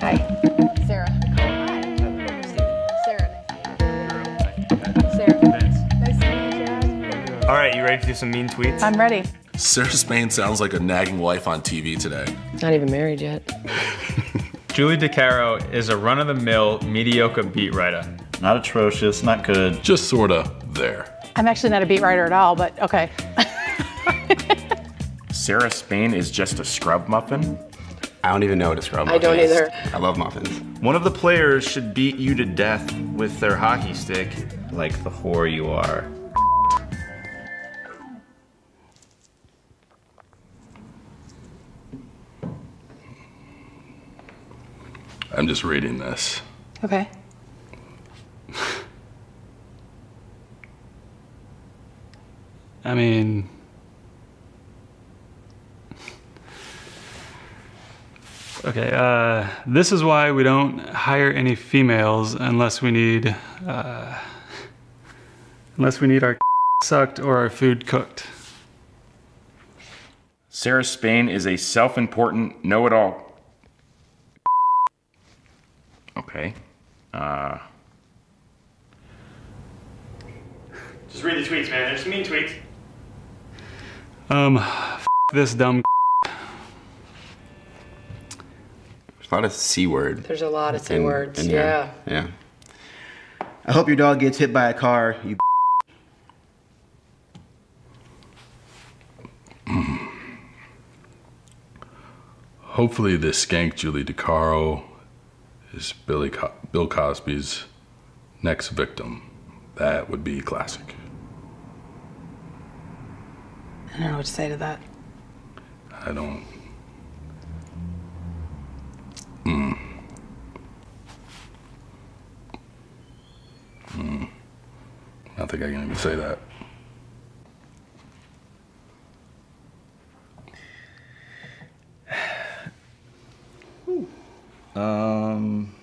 Hi. Sarah. Hi. Sarah, nice Sarah. Nice to meet you, All right, you ready to do some mean tweets? I'm ready. Sarah Spain sounds like a nagging wife on TV today. Not even married yet. Julie DiCaro is a run-of-the-mill mediocre beat writer. Not atrocious, not good. Just sorta there. I'm actually not a beat writer at all, but okay. Sarah Spain is just a scrub muffin. I don't even know what a scrub I don't is. either. I love muffins. One of the players should beat you to death with their hockey stick, like the whore you are. I'm just reading this. Okay. I mean, okay, uh, this is why we don't hire any females unless we need, uh, unless we need our sucked or our food cooked. Sarah Spain is a self-important know-it-all. Okay. Uh, Just read the tweets, man. There's some mean tweets. Um, f- this dumb. There's a lot of C word. There's a lot of C in- words. in Yeah. here. Yeah. I hope your dog gets hit by a car. You. Hopefully, this skank Julie DiCaro is Billy Co- Bill Cosby's next victim. That would be classic. I don't know what to say to that. I don't. Mm. Mm. I don't think I can even say that. Um,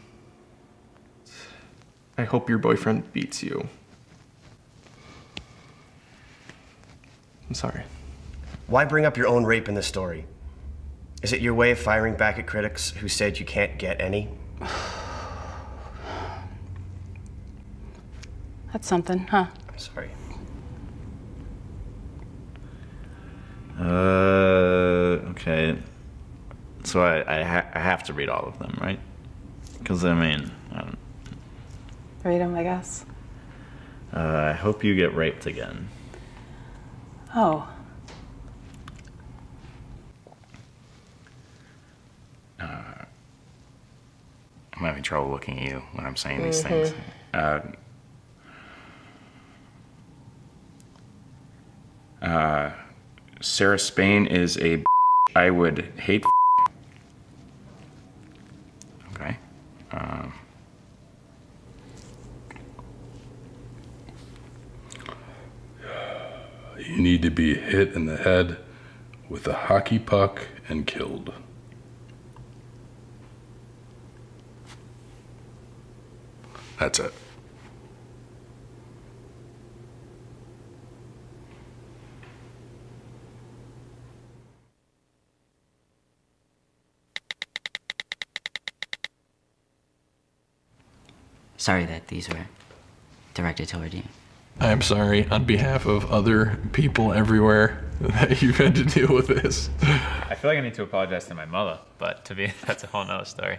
I hope your boyfriend beats you. I'm sorry. Why bring up your own rape in this story? Is it your way of firing back at critics who said you can't get any? That's something, huh? I'm sorry. Uh, okay. So I, I, ha- I have to read all of them, right? Because I mean, I, don't, Read them, I guess. uh, I hope you get raped again. Oh. I'm having trouble looking at you when I'm saying these things. Uh, uh, Sarah Spain is a I would hate. Okay. Um, You need to be hit in the head with a hockey puck and killed. That's it. Sorry that these were directed toward you. I am sorry on behalf of other people everywhere that you've had to deal with this. I feel like I need to apologize to my mother, but to be that's a whole nother story.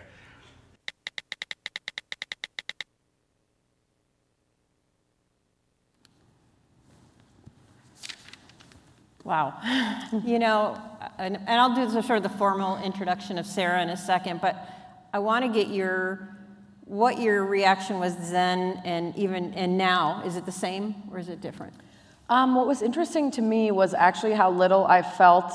Wow. You know, and, and I'll do sort of the formal introduction of Sarah in a second, but I want to get your what your reaction was then and even and now. Is it the same or is it different? Um, what was interesting to me was actually how little I felt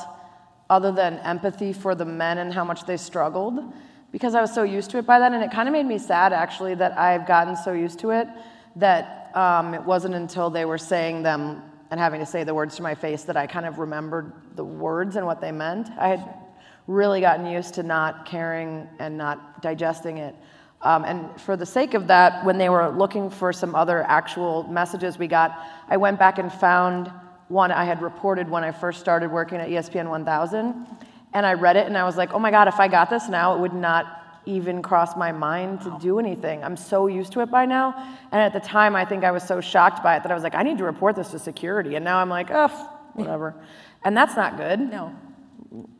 other than empathy for the men and how much they struggled because I was so used to it by then. And it kind of made me sad actually that I've gotten so used to it that um, it wasn't until they were saying them and having to say the words to my face that I kind of remembered the words and what they meant. I had really gotten used to not caring and not digesting it. Um, and for the sake of that, when they were looking for some other actual messages we got, I went back and found one I had reported when I first started working at ESPN 1000. And I read it and I was like, oh my God, if I got this now, it would not even cross my mind to do anything. I'm so used to it by now. And at the time, I think I was so shocked by it that I was like, I need to report this to security. And now I'm like, oh, whatever. and that's not good. No.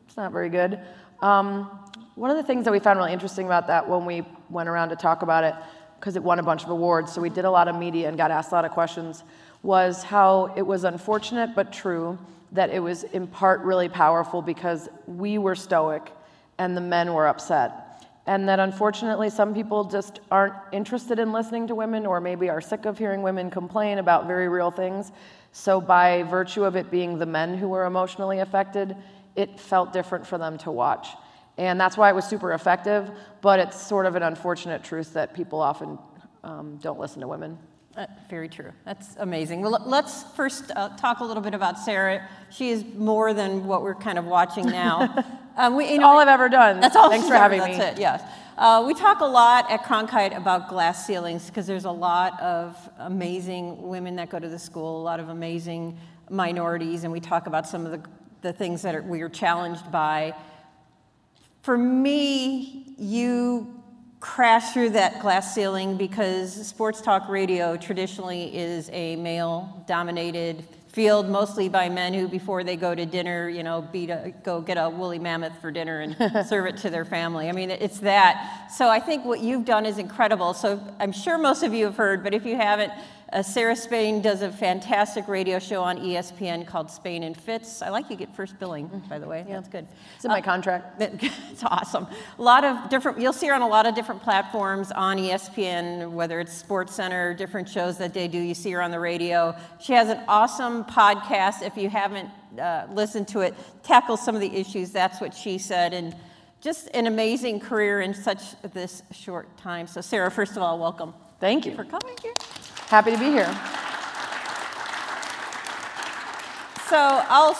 It's not very good. Um, one of the things that we found really interesting about that when we went around to talk about it, because it won a bunch of awards, so we did a lot of media and got asked a lot of questions, was how it was unfortunate but true that it was in part really powerful because we were stoic and the men were upset. And that unfortunately, some people just aren't interested in listening to women or maybe are sick of hearing women complain about very real things. So, by virtue of it being the men who were emotionally affected, it felt different for them to watch. And that's why it was super effective, but it's sort of an unfortunate truth that people often um, don't listen to women. Uh, very true. That's amazing. Well, let's first uh, talk a little bit about Sarah. She is more than what we're kind of watching now. um, we, you know, all I've ever done. That's all. Thanks for having me. That's it. Yes. Uh, we talk a lot at Cronkite about glass ceilings because there's a lot of amazing women that go to the school, a lot of amazing minorities, and we talk about some of the, the things that are, we are challenged by. For me, you crash through that glass ceiling because sports talk radio traditionally is a male dominated field mostly by men who before they go to dinner you know beat a, go get a woolly mammoth for dinner and serve it to their family. I mean it's that. So i think what you've done is incredible. So i'm sure most of you have heard but if you haven't uh, Sarah Spain does a fantastic radio show on ESPN called Spain and Fitz. I like you get first billing, by the way. Yeah. That's good. It's in my contract. It's awesome. A lot of different, you'll see her on a lot of different platforms on ESPN, whether it's Sports Center, different shows that they do. You see her on the radio. She has an awesome podcast. If you haven't uh, listened to it, tackles some of the issues. That's what she said. And just an amazing career in such this short time. So, Sarah, first of all, welcome. Thank you for coming here. Happy to be here. So I'll.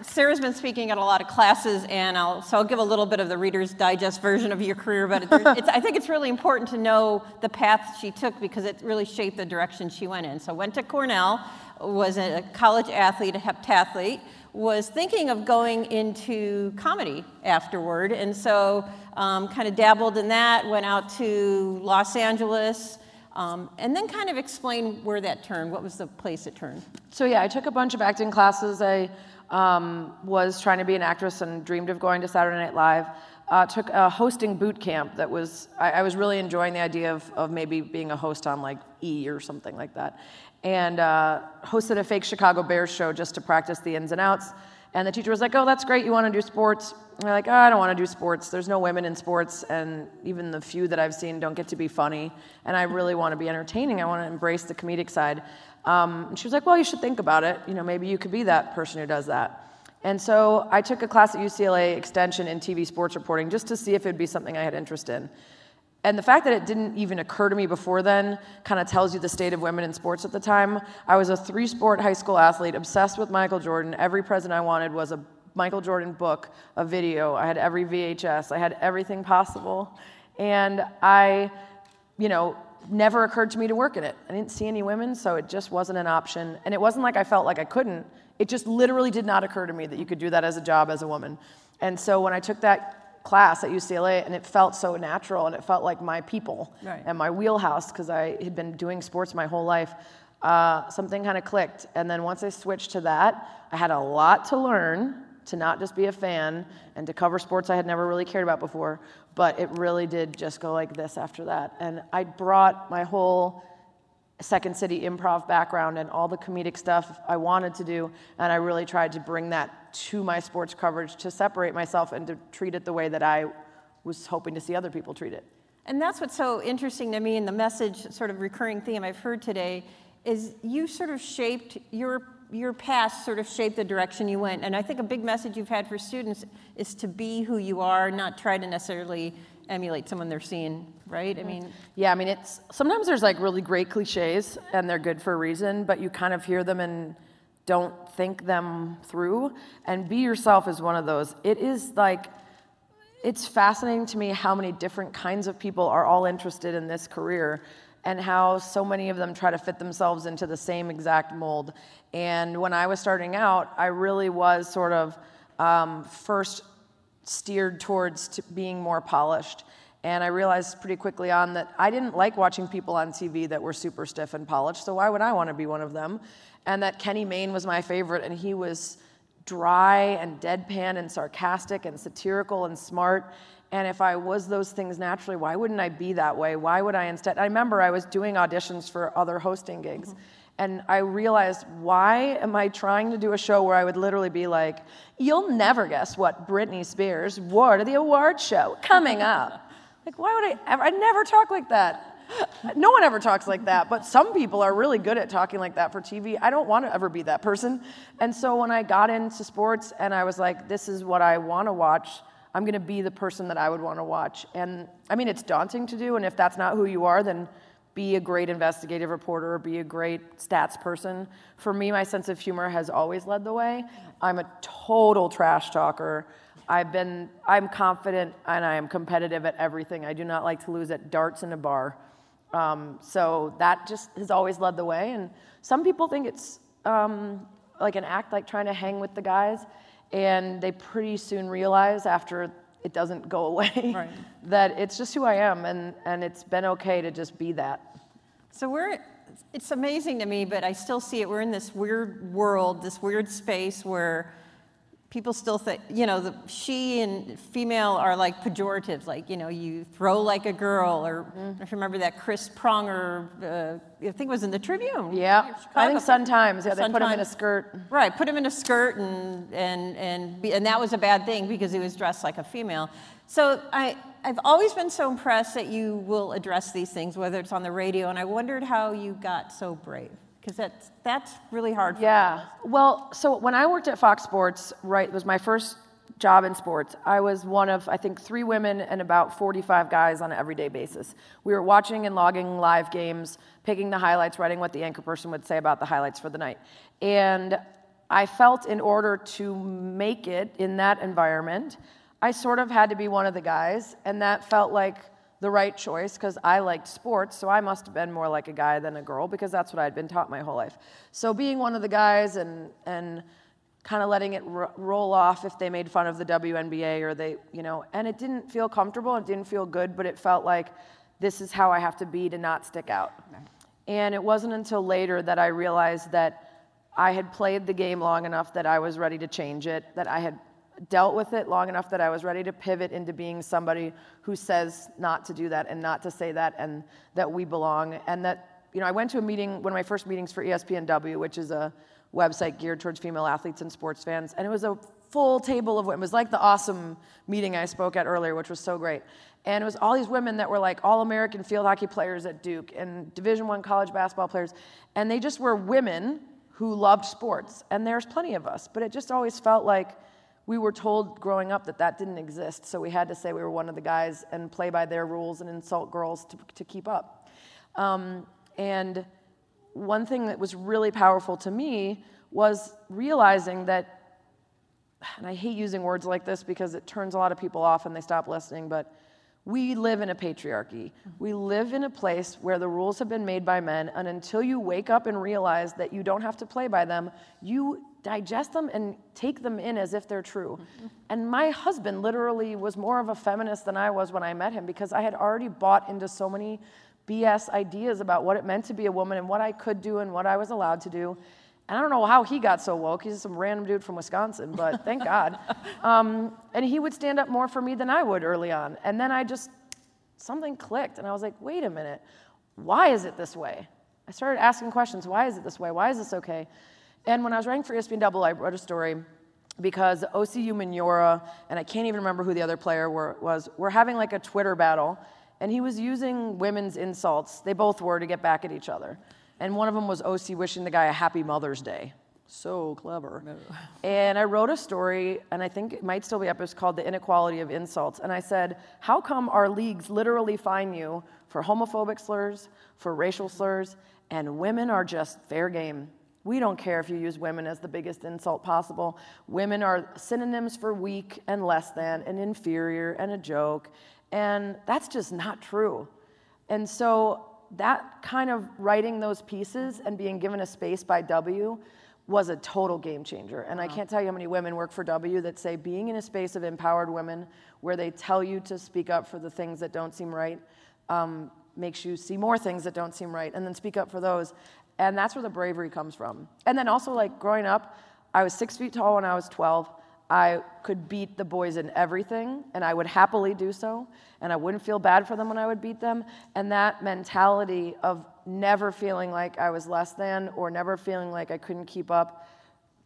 Sarah's been speaking at a lot of classes, and I'll, so I'll give a little bit of the Reader's Digest version of your career. But it's, I think it's really important to know the path she took because it really shaped the direction she went in. So went to Cornell, was a college athlete, a heptathlete, was thinking of going into comedy afterward, and so um, kind of dabbled in that. Went out to Los Angeles. Um, and then kind of explain where that turned. What was the place it turned? So yeah, I took a bunch of acting classes. I um, was trying to be an actress and dreamed of going to Saturday Night Live. Uh, took a hosting boot camp that was I, I, was really enjoying the idea of, of maybe being a host on like E or something like that, and uh, hosted a fake Chicago Bears show just to practice the ins and outs. And the teacher was like, "Oh, that's great. You want to do sports?" And I'm like, oh, "I don't want to do sports. There's no women in sports, and even the few that I've seen don't get to be funny. And I really want to be entertaining. I want to embrace the comedic side." Um, and she was like, "Well, you should think about it. You know, maybe you could be that person who does that." And so I took a class at UCLA Extension in TV sports reporting just to see if it'd be something I had interest in. And the fact that it didn't even occur to me before then kind of tells you the state of women in sports at the time. I was a three sport high school athlete, obsessed with Michael Jordan. Every present I wanted was a Michael Jordan book, a video. I had every VHS, I had everything possible. And I, you know, never occurred to me to work in it. I didn't see any women, so it just wasn't an option. And it wasn't like I felt like I couldn't, it just literally did not occur to me that you could do that as a job as a woman. And so when I took that class at UCLA, and it felt so natural, and it felt like my people right. and my wheelhouse because I had been doing sports my whole life. Uh, something kind of clicked, and then once I switched to that, I had a lot to learn to not just be a fan and to cover sports I had never really cared about before. But it really did just go like this after that, and I brought my whole Second City improv background and all the comedic stuff I wanted to do, and I really tried to bring that to my sports coverage to separate myself and to treat it the way that I was hoping to see other people treat it. And that's what's so interesting to me in the message, sort of recurring theme I've heard today, is you sort of shaped your your past sort of shaped the direction you went. And I think a big message you've had for students is to be who you are, not try to necessarily emulate someone they're seeing, right? I mean, yeah, I mean, it's sometimes there's like really great cliches and they're good for a reason, but you kind of hear them and don't think them through. And be yourself is one of those. It is like, it's fascinating to me how many different kinds of people are all interested in this career and how so many of them try to fit themselves into the same exact mold. And when I was starting out, I really was sort of um, first steered towards to being more polished. And I realized pretty quickly on that I didn't like watching people on TV that were super stiff and polished, so why would I want to be one of them? And that Kenny Mayne was my favorite, and he was dry and deadpan and sarcastic and satirical and smart. And if I was those things naturally, why wouldn't I be that way? Why would I instead? I remember I was doing auditions for other hosting gigs. Mm-hmm. And I realized, why am I trying to do a show where I would literally be like, you'll never guess what Britney Spears wore to the award show coming up. like, why would I ever? I never talk like that. No one ever talks like that, but some people are really good at talking like that for TV. I don't want to ever be that person. And so when I got into sports and I was like, this is what I want to watch, I'm going to be the person that I would want to watch. And I mean, it's daunting to do. And if that's not who you are, then be a great investigative reporter or be a great stats person. For me, my sense of humor has always led the way. I'm a total trash talker. I've been, I'm confident and I am competitive at everything. I do not like to lose at darts in a bar. Um, so that just has always led the way. And some people think it's um, like an act, like trying to hang with the guys. And they pretty soon realize after it doesn't go away Right. that it's just who I am. And, and it's been okay to just be that. So we're, it's amazing to me, but I still see it. We're in this weird world, this weird space where people still think, you know, the she and female are like pejoratives, like, you know, you throw like a girl, or if you remember that Chris Pronger, uh, I think it was in the Tribune. Yeah. I think Sun Times. Yeah, they put him in a skirt. Right, put him in a skirt, and and and and that was a bad thing because he was dressed like a female. So I I've always been so impressed that you will address these things, whether it's on the radio, and I wondered how you got so brave because that's that's really hard. For Yeah. Well, so when I worked at Fox Sports, right, it was my first job in sports. I was one of, I think, three women and about 45 guys on an everyday basis. We were watching and logging live games, picking the highlights, writing what the anchor person would say about the highlights for the night. And I felt in order to make it in that environment, I sort of had to be one of the guys, and that felt like the right choice because I liked sports, so I must have been more like a guy than a girl because that's what I'd been taught my whole life. So being one of the guys and and kind of letting it ro- roll off if they made fun of the WNBA or they, you know, and it didn't feel comfortable, it didn't feel good, but it felt like this is how I have to be to not stick out. And it wasn't until later that I realized that I had played the game long enough that I was ready to change it, that I had dealt with it long enough that I was ready to pivot into being somebody who says not to do that and not to say that and that we belong. And that, you know, I went to a meeting, one of my first meetings for ESPNW, which is a website geared towards female athletes and sports fans. And it was a full table of women. It was like the awesome meeting I spoke at earlier, which was so great. And it was all these women that were like all American field hockey players at Duke and Division One college basketball players. And they just were women who loved sports. And there's plenty of us, but it just always felt like we were told growing up that that didn't exist. So we had to say we were one of the guys and play by their rules and insult girls to, to keep up. Um, and one thing that was really powerful to me was realizing that, and I hate using words like this because it turns a lot of people off and they stop listening, but we live in a patriarchy. We live in a place where the rules have been made by men, and until you wake up and realize that you don't have to play by them, you digest them and take them in as if they're true. And my husband literally was more of a feminist than I was when I met him because I had already bought into so many BS ideas about what it meant to be a woman and what I could do and what I was allowed to do. And I don't know how he got so woke. He's some random dude from Wisconsin, but thank God. Um, and he would stand up more for me than I would early on. And then I just, something clicked, and I was like, wait a minute, why is it this way? I started asking questions. Why is it this way? Why is this okay? And when I was writing for ESPN Double, I wrote a story because Osi Umenyiora, and I can't even remember who the other player were, was, were having like a Twitter battle, and he was using women's insults, they both were, to get back at each other. And one of them was Osi wishing the guy a happy Mother's Day. So clever. And I wrote a story, and I think it might still be up. It's called The Inequality of Insults. And I said, How come our leagues literally fine you for homophobic slurs, for racial slurs, and women are just fair game? We don't care if you use women as the biggest insult possible. Women are synonyms for weak and less than, and inferior and a joke. And that's just not true. And so that kind of writing those pieces and being given a space by W was a total game changer. And I can't tell you how many women work for W that say being in a space of empowered women where they tell you to speak up for the things that don't seem right um, makes you see more things that don't seem right and then speak up for those. And that's where the bravery comes from. And then also, like growing up, I was six feet tall when I was 12. I could beat the boys in everything, and I would happily do so, and I wouldn't feel bad for them when I would beat them. And that mentality of never feeling like I was less than or never feeling like I couldn't keep up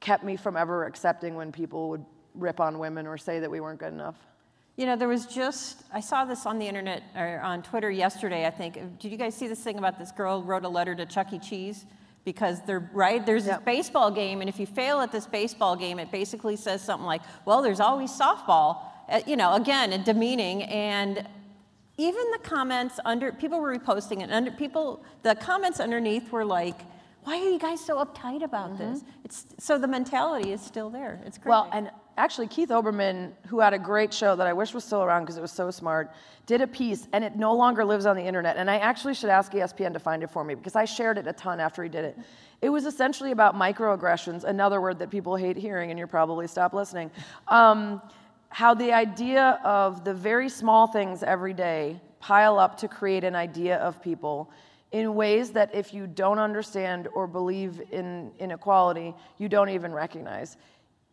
kept me from ever accepting when people would rip on women or say that we weren't good enough. You know, there was just, I saw this on the internet or on Twitter yesterday, I think. Did you guys see this thing about this girl wrote a letter to Chuck E. Cheese? Because they're, right, there's this baseball game, and if you fail at this baseball game, it basically says something like, well, there's always softball. Uh, you know, again, a demeaning. And even the comments under, people were reposting it, under, people, the comments underneath were like, why are you guys so uptight about this? It's, so the mentality is still there. It's great. Well, and actually, Keith Olbermann, who had a great show that I wish was still around because it was so smart, did a piece, and it no longer lives on the internet. And I actually should ask ESPN to find it for me because I shared it a ton after he did it. It was essentially about microaggressions, another word that people hate hearing, and you're probably stop listening. Um, how the idea of the very small things every day pile up to create an idea of people in ways that if you don't understand or believe in inequality, you don't even recognize.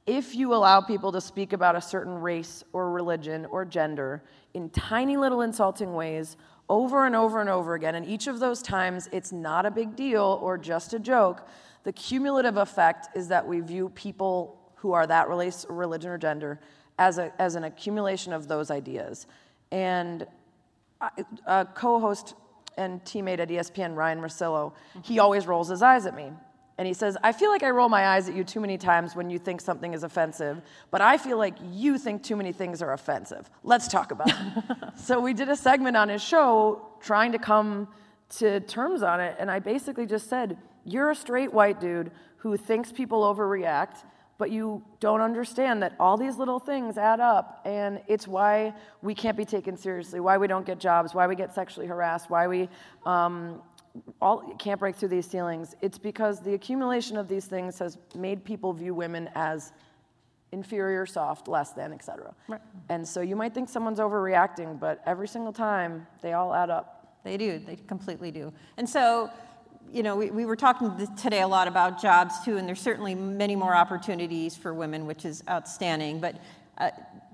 If you allow people to speak about a certain race or religion or gender in tiny little insulting ways over and over and over again, and each of those times it's not a big deal or just a joke, the cumulative effect is that we view people who are that race religion or gender as, a, as an accumulation of those ideas. And a co-host and teammate at ESPN, Ryan Russillo, he always rolls his eyes at me. And he says, I feel like I roll my eyes at you too many times when you think something is offensive, but I feel like you think too many things are offensive. Let's talk about it. so we did a segment on his show trying to come to terms on it. And I basically just said, You're a straight white dude who thinks people overreact but you don't understand that all these little things add up and it's why we can't be taken seriously why we don't get jobs why we get sexually harassed why we um, all can't break through these ceilings it's because the accumulation of these things has made people view women as inferior soft less than etc Right. and so you might think someone's overreacting but every single time they all add up They do, they completely do. And so, you know, we, we were talking today a lot about jobs too, and there's certainly many more opportunities for women, which is outstanding. But uh,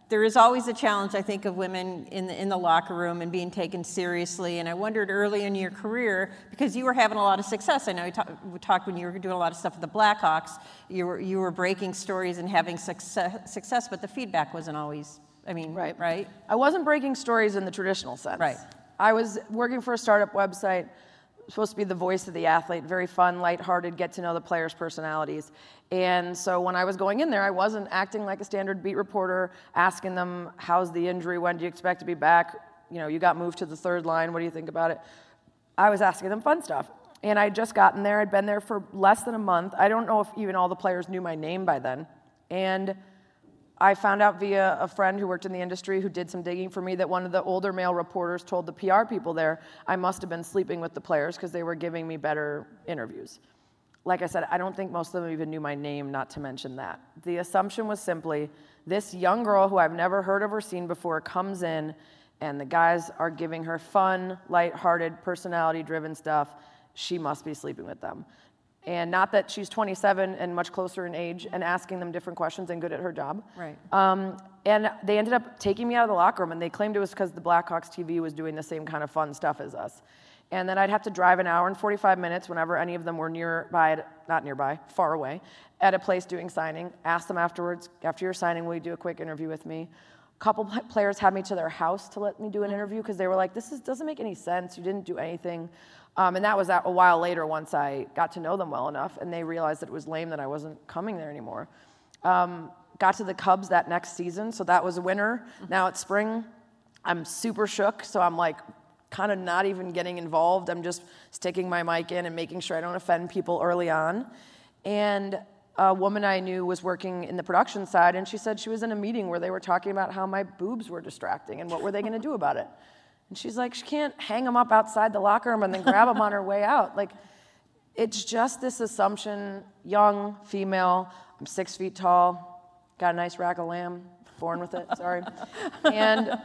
there is always a challenge, I think, of women in the, in the locker room and being taken seriously. And I wondered early in your career, because you were having a lot of success. I know you talk, we talked when you were doing a lot of stuff with the Blackhawks, you were, you were breaking stories and having success, success, but the feedback wasn't always, I mean, right? right? I wasn't breaking stories in the traditional sense. Right. I was working for a startup website, supposed to be the voice of the athlete, very fun, lighthearted, get to know the players' personalities. And so when I was going in there, I wasn't acting like a standard beat reporter, asking them, how's the injury? When do you expect to be back? You know, you got moved to the third line. What do you think about it? I was asking them fun stuff. And I'd just gotten there. I'd been there for less than a month. I don't know if even all the players knew my name by then. And I found out via a friend who worked in the industry who did some digging for me that one of the older male reporters told the PR people there I must have been sleeping with the players because they were giving me better interviews. Like I said, I don't think most of them even knew my name, not to mention that. The assumption was simply this young girl who I've never heard of or seen before comes in, and the guys are giving her fun, lighthearted, personality driven stuff. She must be sleeping with them. And not that she's 27 and much closer in age and asking them different questions and good at her job. Right. Um, and they ended up taking me out of the locker room, and they claimed it was because the Blackhawks TV was doing the same kind of fun stuff as us. And then I'd have to drive an hour and 45 minutes whenever any of them were nearby, not nearby, far away, at a place doing signing. Ask them afterwards, after your signing, will you do a quick interview with me? A couple players had me to their house to let me do an interview because they were like, this is, doesn't make any sense. You didn't do anything. Um, and that was a while later once I got to know them well enough and they realized that it was lame that I wasn't coming there anymore. Um, got to the Cubs that next season, so that was a winner. Now it's spring. I'm super shook, so I'm like kind of not even getting involved. I'm just sticking my mic in and making sure I don't offend people early on. And a woman I knew was working in the production side, and she said she was in a meeting where they were talking about how my boobs were distracting and what were they going to do about it. And she's like, she can't hang them up outside the locker room and then grab them on her way out. Like, it's just this assumption young, female, I'm six feet tall, got a nice rack of lamb, born with it, sorry. and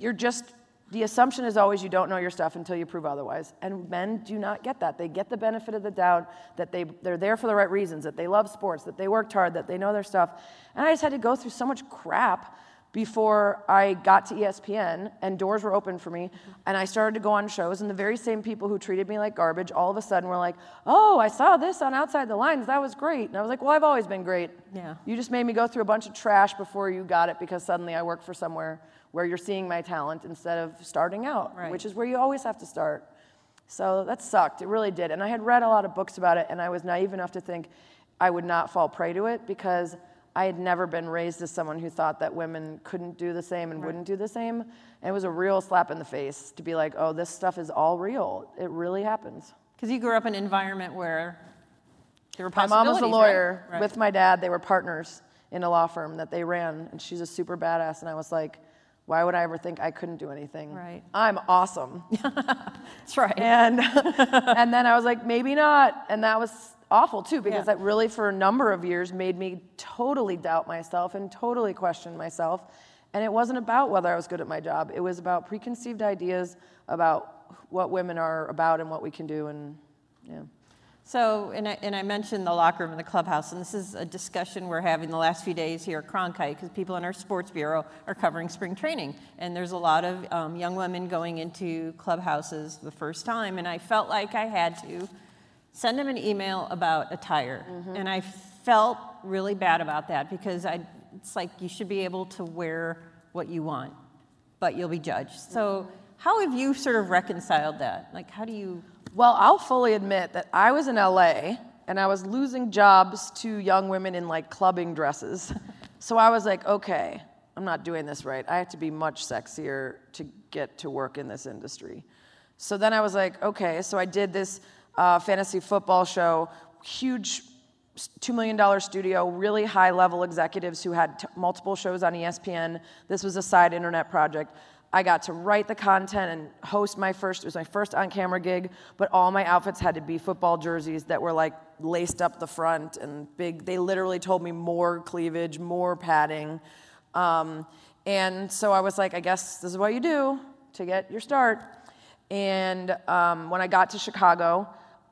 you're just, the assumption is always you don't know your stuff until you prove otherwise. And men do not get that. They get the benefit of the doubt that they, they're there for the right reasons, that they love sports, that they worked hard, that they know their stuff. And I just had to go through so much crap before I got to ESPN and doors were open for me and I started to go on shows and the very same people who treated me like garbage all of a sudden were like, "Oh, I saw this on Outside the Lines. That was great." And I was like, "Well, I've always been great. Yeah. You just made me go through a bunch of trash before you got it because suddenly I work for somewhere where you're seeing my talent instead of starting out, Right. which is where you always have to start." So that sucked. It really did. And I had read a lot of books about it, and I was naive enough to think I would not fall prey to it because I had never been raised as someone who thought that women couldn't do the same and wouldn't do the same. And it was a real slap in the face to be like, oh, this stuff is all real. It really happens. Because you grew up in an environment where there were My mom was a lawyer right? Right. with my dad. They were partners in a law firm that they ran, and she's a super badass. And I was like, why would I ever think I couldn't do anything? Right. I'm awesome. That's right. And and then I was like, maybe not. And that was awful too, because Yeah. that really for a number of years made me totally doubt myself and totally question myself. And it wasn't about whether I was good at my job. It was about preconceived ideas about what women are about and what we can do and yeah. So, and I, and I mentioned the locker room and the clubhouse, and this is a discussion we're having the last few days here at Cronkite because people in our sports bureau are covering spring training. And there's a lot of um, young women going into clubhouses the first time, and I felt like I had to send them an email about attire. And I felt really bad about that because I, it's like you should be able to wear what you want, but you'll be judged. So, how have you sort of reconciled that? Like, how do you? Well, I'll fully admit that I was in LA and I was losing jobs to young women in like clubbing dresses. So I was like, okay, I'm not doing this right. I have to be much sexier to get to work in this industry. So then I was like, okay, so I did this uh, fantasy football show, huge $2 million studio, really high level executives who had t- multiple shows on ESPN. This was a side internet project. I got to write the content and host my first, it was my first on camera gig, but all my outfits had to be football jerseys that were like laced up the front and big. They literally told me more cleavage, more padding. Um, and so I was like, I guess this is what you do to get your start. And um, when I got to Chicago,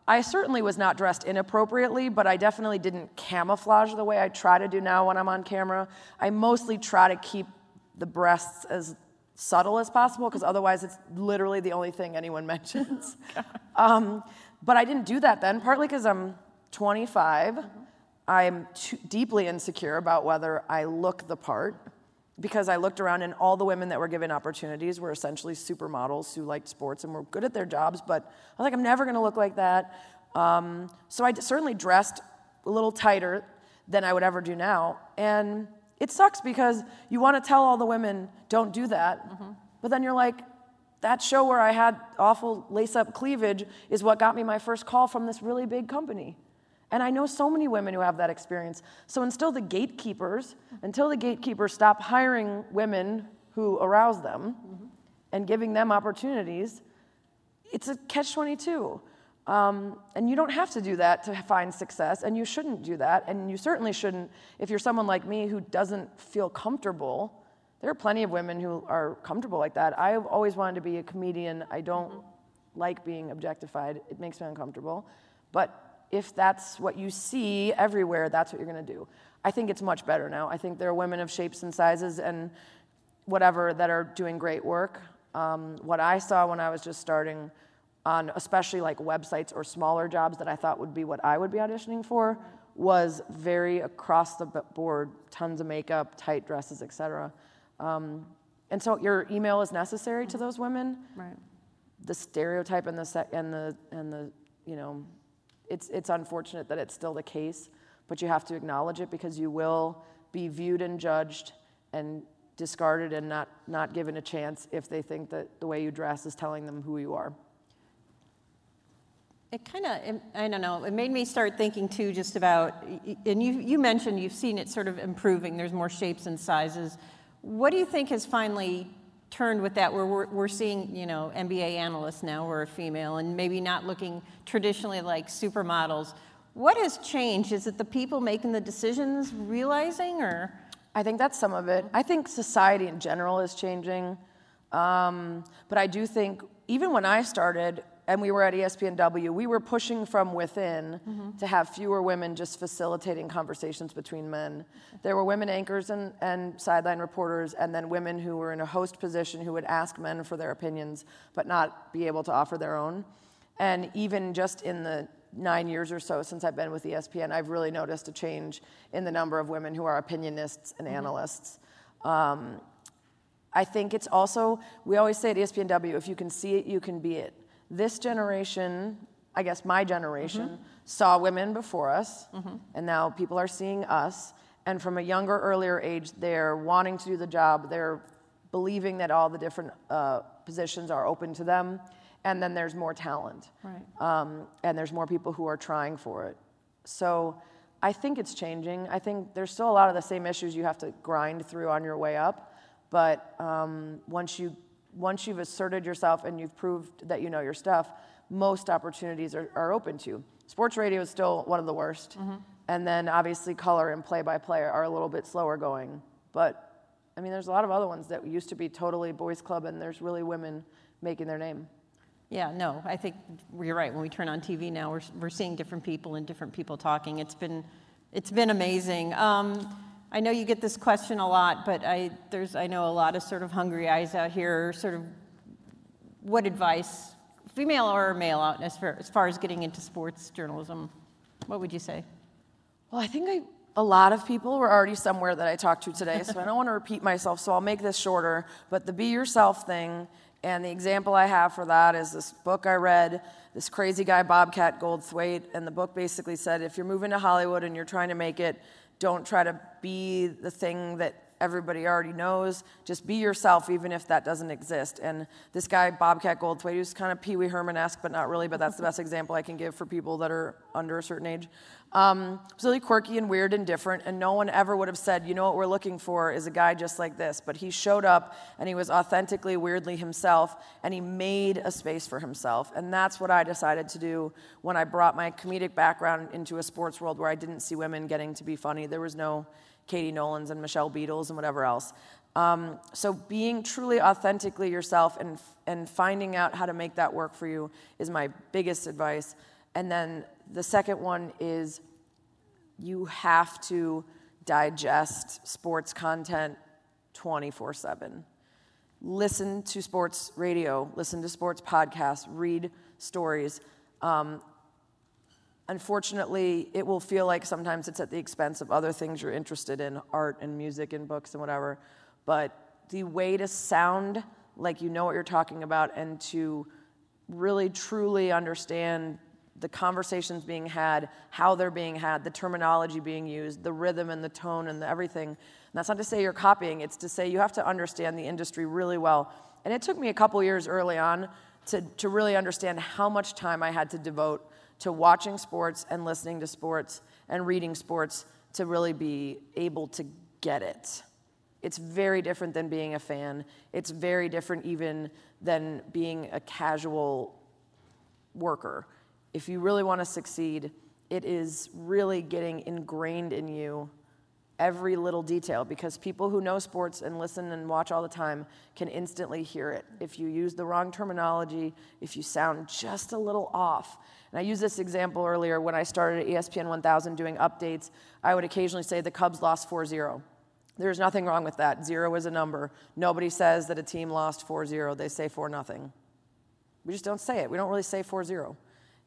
I certainly was not dressed inappropriately, but I definitely didn't camouflage the way I try to do now when I'm on camera. I mostly try to keep the breasts as subtle as possible because otherwise it's literally the only thing anyone mentions. um, but I didn't do that then, partly because I'm 25. I'm too deeply insecure about whether I look the part because I looked around and all the women that were given opportunities were essentially supermodels who liked sports and were good at their jobs, but I was like, I'm never gonna look like that. Um, so I d- certainly dressed a little tighter than I would ever do now. And it sucks because you wanna tell all the women, don't do that. But then you're like, that show where I had awful lace up cleavage is what got me my first call from this really big company. And I know so many women who have that experience. So until the gatekeepers, until the gatekeepers stop hiring women who arouse them and giving them opportunities, it's a catch 22. Um, and you don't have to do that to find success, and you shouldn't do that. And you certainly shouldn't, if you're someone like me who doesn't feel comfortable. There are plenty of women who are comfortable like that. I've always wanted to be a comedian. I don't like being objectified, it makes me uncomfortable. But if that's what you see everywhere, that's what you're gonna do. I think it's much better now. I think there are women of shapes and sizes and whatever that are doing great work. Um, what I saw when I was just starting on especially like websites or smaller jobs that I thought would be what I would be auditioning for was very across the board, tons of makeup, tight dresses, etc. Um, and so your email is necessary to those women. Right. The stereotype and the and the and the you know, it's it's unfortunate that it's still the case, but you have to acknowledge it because you will be viewed and judged and discarded and not not given a chance if they think that the way you dress is telling them who you are. It kind of, I don't know, it made me start thinking too just about, and you, you mentioned you've seen it sort of improving, there's more shapes and sizes. What do you think has finally turned with that, where we're, we're seeing, you know, NBA analysts now who are female and maybe not looking traditionally like supermodels. What has changed? Is it the people making the decisions realizing, or? I think that's some of it. I think society in general is changing. Um, but I do think even when I started and we were at ESPNW, we were pushing from within to have fewer women just facilitating conversations between men. There were women anchors and, and sideline reporters, and then women who were in a host position who would ask men for their opinions but not be able to offer their own. And even just in the nine years or so since I've been with ESPN, I've really noticed a change in the number of women who are opinionists and analysts. Um, I think it's also, we always say at ESPNW, if you can see it, you can be it. This generation, I guess my generation, saw women before us, and now people are seeing us. And from a younger, earlier age, they're wanting to do the job, they're believing that all the different uh, positions are open to them, and then there's more talent. Right. Um, and there's more people who are trying for it. So I think it's changing. I think there's still a lot of the same issues you have to grind through on your way up. But um, once you once you've asserted yourself and you've proved that you know your stuff, most opportunities are, are open to you. Sports radio is still one of the worst. And then obviously color and play by play are a little bit slower going. But I mean, there's a lot of other ones that used to be totally boys club, and there's really women making their name. Yeah, no, I think you're right. When we turn on TV now, we're, we're seeing different people and different people talking. It's been, it's been amazing. Um, I know you get this question a lot, but I, there's, I know a lot of sort of hungry eyes out here. Sort of, what advice, female or male, out as far, as far as getting into sports journalism, what would you say? Well, I think I, a lot of people were already somewhere that I talked to today, so I don't want to repeat myself, so I'll make this shorter. But the be yourself thing, and the example I have for that is this book I read, this crazy guy, Bobcat Goldthwait, and the book basically said if you're moving to Hollywood and you're trying to make it, don't try to be the thing that everybody already knows. Just be yourself, even if that doesn't exist. And this guy, Bobcat Goldthwait, who's kind of Pee Wee Herman esque, but not really, but that's the best example I can give for people that are under a certain age. Um, was really quirky and weird and different, and no one ever would have said, you know what we're looking for is a guy just like this. But he showed up and he was authentically, weirdly himself, and he made a space for himself. And that's what I decided to do when I brought my comedic background into a sports world where I didn't see women getting to be funny. There was no Katie Nolans and Michelle Beadles and whatever else. Um, so being truly authentically yourself and and finding out how to make that work for you is my biggest advice. And then the second one is you have to digest sports content 24 7. Listen to sports radio, listen to sports podcasts, read stories. Um, unfortunately, it will feel like sometimes it's at the expense of other things you're interested in art and music and books and whatever. But the way to sound like you know what you're talking about and to really truly understand the conversations being had, how they're being had, the terminology being used, the rhythm and the tone and the everything. And that's not to say you're copying, it's to say you have to understand the industry really well. And it took me a couple years early on to, to really understand how much time I had to devote to watching sports and listening to sports and reading sports to really be able to get it. It's very different than being a fan. It's very different even than being a casual worker. If you really want to succeed, it is really getting ingrained in you every little detail because people who know sports and listen and watch all the time can instantly hear it. If you use the wrong terminology, if you sound just a little off. And I used this example earlier when I started at ESPN 1000 doing updates. I would occasionally say the Cubs lost 4 0. There's nothing wrong with that. Zero is a number. Nobody says that a team lost 4 0, they say 4 0. We just don't say it. We don't really say 4 0.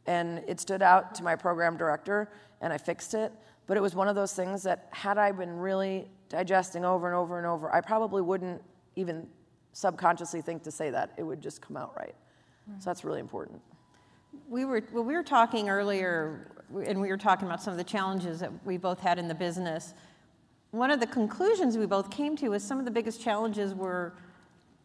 And it stood out to my program director, and I fixed it. But it was one of those things that, had I been really digesting over and over and over, I probably wouldn't even subconsciously think to say that. It would just come out right. So that's really important. We were, well, we were talking earlier, and we were talking about some of the challenges that we both had in the business. One of the conclusions we both came to is some of the biggest challenges were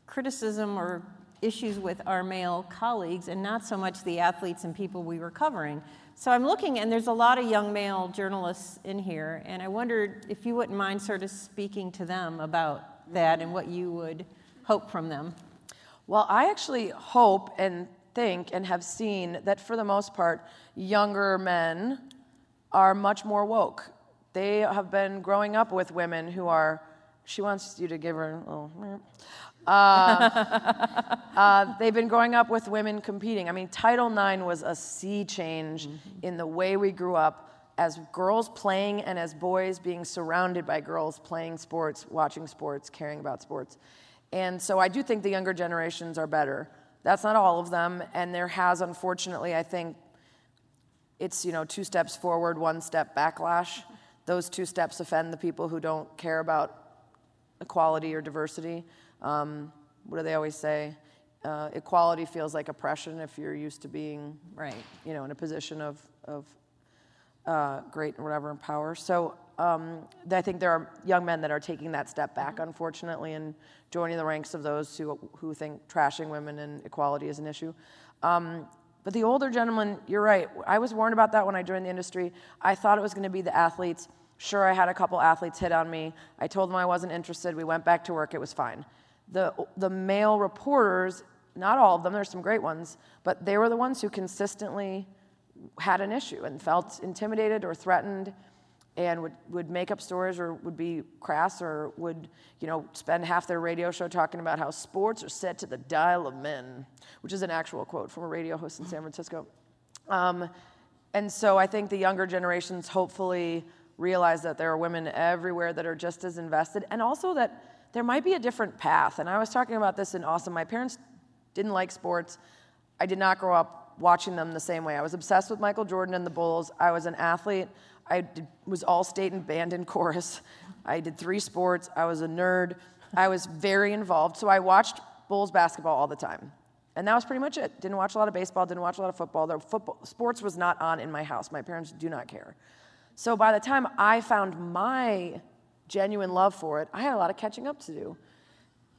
criticism or issues with our male colleagues and not so much the athletes and people we were covering. So I'm looking, and there's a lot of young male journalists in here, and I wondered if you wouldn't mind sort of speaking to them about that and what you would hope from them? Well, I actually hope and think and have seen that for the most part, younger men are much more woke. They have been growing up with women who are, she wants you to give her a little. Uh, uh, they've been growing up with women competing. I mean, Title IX was a sea change in the way we grew up as girls playing and as boys being surrounded by girls playing sports, watching sports, caring about sports. And so I do think the younger generations are better. That's not all of them, and there has, unfortunately, I think, it's you know two steps forward, one step backlash. Those two steps offend the people who don't care about equality or diversity. Um, what do they always say? Uh, equality feels like oppression if you're used to being right, you know, in a position of of uh, great whatever in power. So um, I think there are young men that are taking that step back, unfortunately, and joining the ranks of those who who think trashing women and equality is an issue. Um, but the older gentlemen, you're right. I was warned about that when I joined the industry. I thought it was going to be the athletes. Sure, I had a couple athletes hit on me. I told them I wasn't interested. We went back to work. It was fine. The, the male reporters, not all of them, there's some great ones, but they were the ones who consistently had an issue and felt intimidated or threatened and would, would make up stories or would be crass or would you know spend half their radio show talking about how sports are set to the dial of men which is an actual quote from a radio host in san francisco. Um, and so i think the younger generations hopefully realize that there are women everywhere that are just as invested and also that there might be a different path and i was talking about this in austin my parents didn't like sports i did not grow up watching them the same way i was obsessed with michael jordan and the bulls i was an athlete I did, was all state and band and chorus. I did three sports. I was a nerd. I was very involved. So I watched Bulls basketball all the time. And that was pretty much it. Didn't watch a lot of baseball, didn't watch a lot of football. The football sports was not on in my house. My parents do not care. So by the time I found my genuine love for it, I had a lot of catching up to do.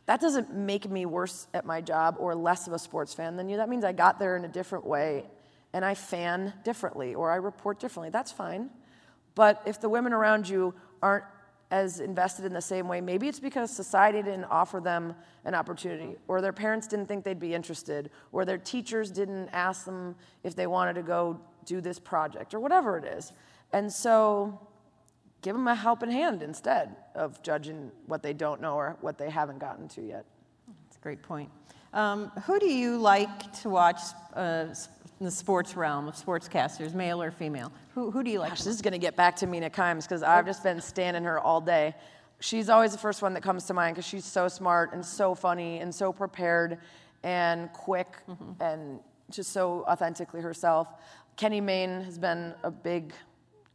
That doesn't make me worse at my job or less of a sports fan than you. That means I got there in a different way and I fan differently or I report differently. That's fine. But if the women around you aren't as invested in the same way, maybe it's because society didn't offer them an opportunity, or their parents didn't think they'd be interested, or their teachers didn't ask them if they wanted to go do this project, or whatever it is. And so give them a helping hand instead of judging what they don't know or what they haven't gotten to yet. That's a great point. Um, who do you like to watch uh, in the sports realm of sportscasters, male or female? Who, who do you like? Gosh, this is going to get back to Mina Kimes because I've just been standing her all day. She's always the first one that comes to mind because she's so smart and so funny and so prepared and quick mm-hmm. and just so authentically herself. Kenny Mayne has been a big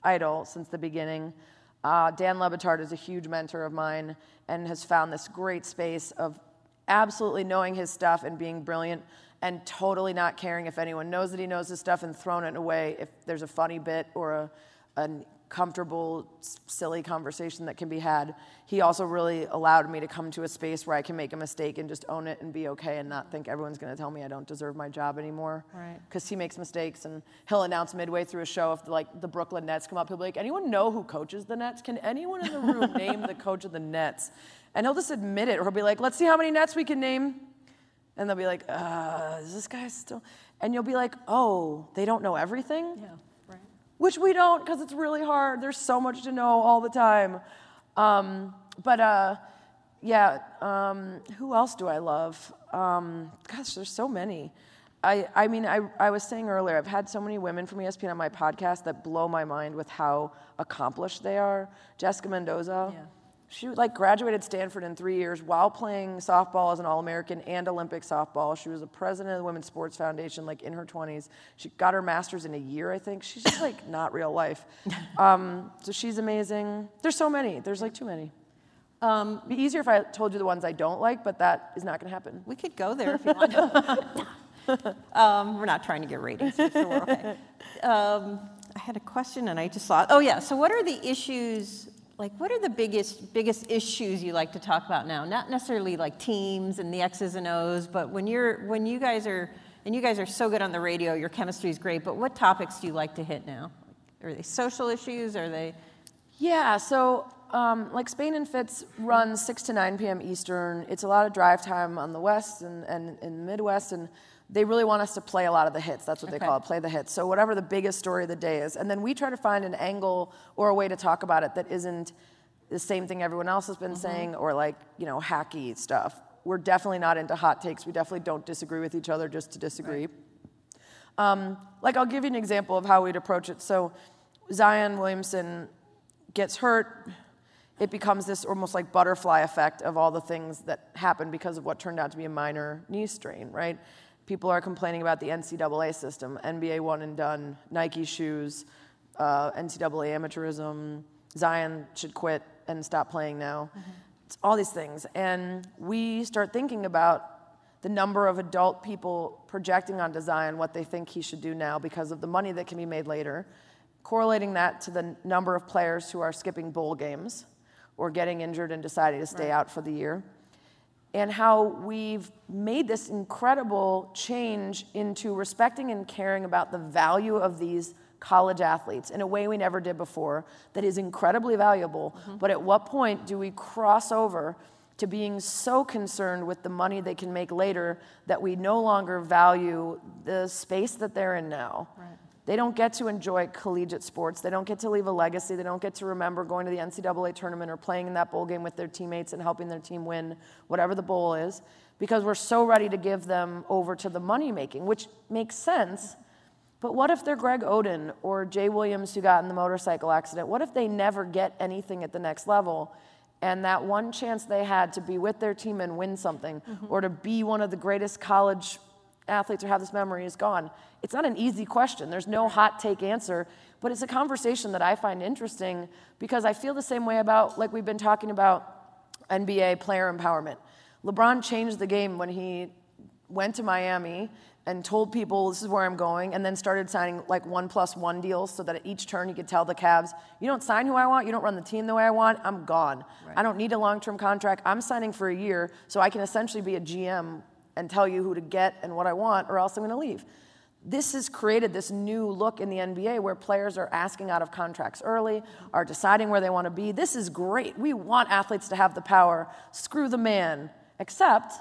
idol since the beginning. Uh, Dan Le Batard is a huge mentor of mine and has found this great space of absolutely knowing his stuff and being brilliant and totally not caring if anyone knows that he knows his stuff and throwing it away if there's a funny bit or a, a comfortable, silly conversation that can be had. He also really allowed me to come to a space where I can make a mistake and just own it and be okay and not think everyone's going to tell me I don't deserve my job anymore. Right. Because he makes mistakes and he'll announce midway through a show if like the Brooklyn Nets come up, he'll be like, "Anyone know who coaches the Nets? Can anyone in the room name the coach of the Nets?" And he'll just admit it, or he'll be like, "Let's see how many Nets we can name." And they'll be like, uh, is this guy still? And you'll be like, oh, they don't know everything? Yeah. Which we don't because it's really hard. There's so much to know all the time. Um, but uh, yeah, um, who else do I love? Um, gosh, there's so many. I, I mean, I, I was saying earlier, I've had so many women from ESPN on my podcast that blow my mind with how accomplished they are. Jessica Mendoza. Yeah she like graduated Stanford in three years while playing softball as an All-American and Olympic softball. She was a president of the Women's Sports Foundation, like in her 20s. She got her master's in a year, I think. She's just like not real life. Um, so she's amazing. There's so many. There's like too many. Um, It'd be easier if I told you the ones I don't like, but that is not going to happen. We could go there if you want. um, we're not trying to get ratings, so we're okay. Um, I had a question and I just thought, oh yeah. So what are the issues like what are the biggest biggest issues you like to talk about now not necessarily like teams and the x's and o's but when you're when you guys are and you guys are so good on the radio your chemistry is great but what topics do you like to hit now are they social issues are they yeah so um, like Spain and Fitz runs 6 to 9 p.m. Eastern. It's a lot of drive time on the West and, and in the Midwest, and they really want us to play a lot of the hits. That's what they Okay. call it, play the hits. So whatever the biggest story of the day is. And then we try to find an angle or a way to talk about it that isn't the same thing everyone else has been saying or like, you know, hacky stuff. We're definitely not into hot takes. We definitely don't disagree with each other just to disagree. Um, like, I'll give you an example of how we'd approach it. So, Zion Williamson gets hurt. It becomes this almost like butterfly effect of all the things that happened because of what turned out to be a minor knee strain, right? People are complaining about the NCAA system, NBA one and done, Nike shoes, uh, NCAA amateurism. Zion should quit and stop playing now. It's all these things. And we start thinking about the number of adult people projecting onto Zion what they think he should do now because of the money that can be made later, correlating that to the number of players who are skipping bowl games or getting injured and deciding to stay out for the year, and how we've made this incredible change into respecting and caring about the value of these college athletes in a way we never did before that is incredibly valuable. Mm-hmm. But at what point do we cross over to being so concerned with the money they can make later that we no longer value the space that they're in now? They don't get to enjoy collegiate sports. They don't get to leave a legacy. They don't get to remember going to the NCAA tournament or playing in that bowl game with their teammates and helping their team win whatever the bowl is because we're so ready to give them over to the money making, which makes sense. But what if they're Greg Oden or Jay Williams who got in the motorcycle accident? What if they never get anything at the next level? And that one chance they had to be with their team and win something, mm-hmm. or to be one of the greatest college athletes or have this memory is gone. It's not an easy question. There's no hot take answer, but it's a conversation that I find interesting because I feel the same way about, like we've been talking about NBA player empowerment. LeBron changed the game when he went to Miami and told people this is where I'm going, and then started signing like one plus one deals so that at each turn he could tell the Cavs, you don't sign who I want, you don't run the team the way I want, I'm gone. I don't need a long term contract. I'm signing for a year so I can essentially be a GM and tell you who to get and what I want, or else I'm going to leave. This has created this new look in the NBA where players are asking out of contracts early, are deciding where they want to be. This is great. We want athletes to have the power. Screw the man. Except,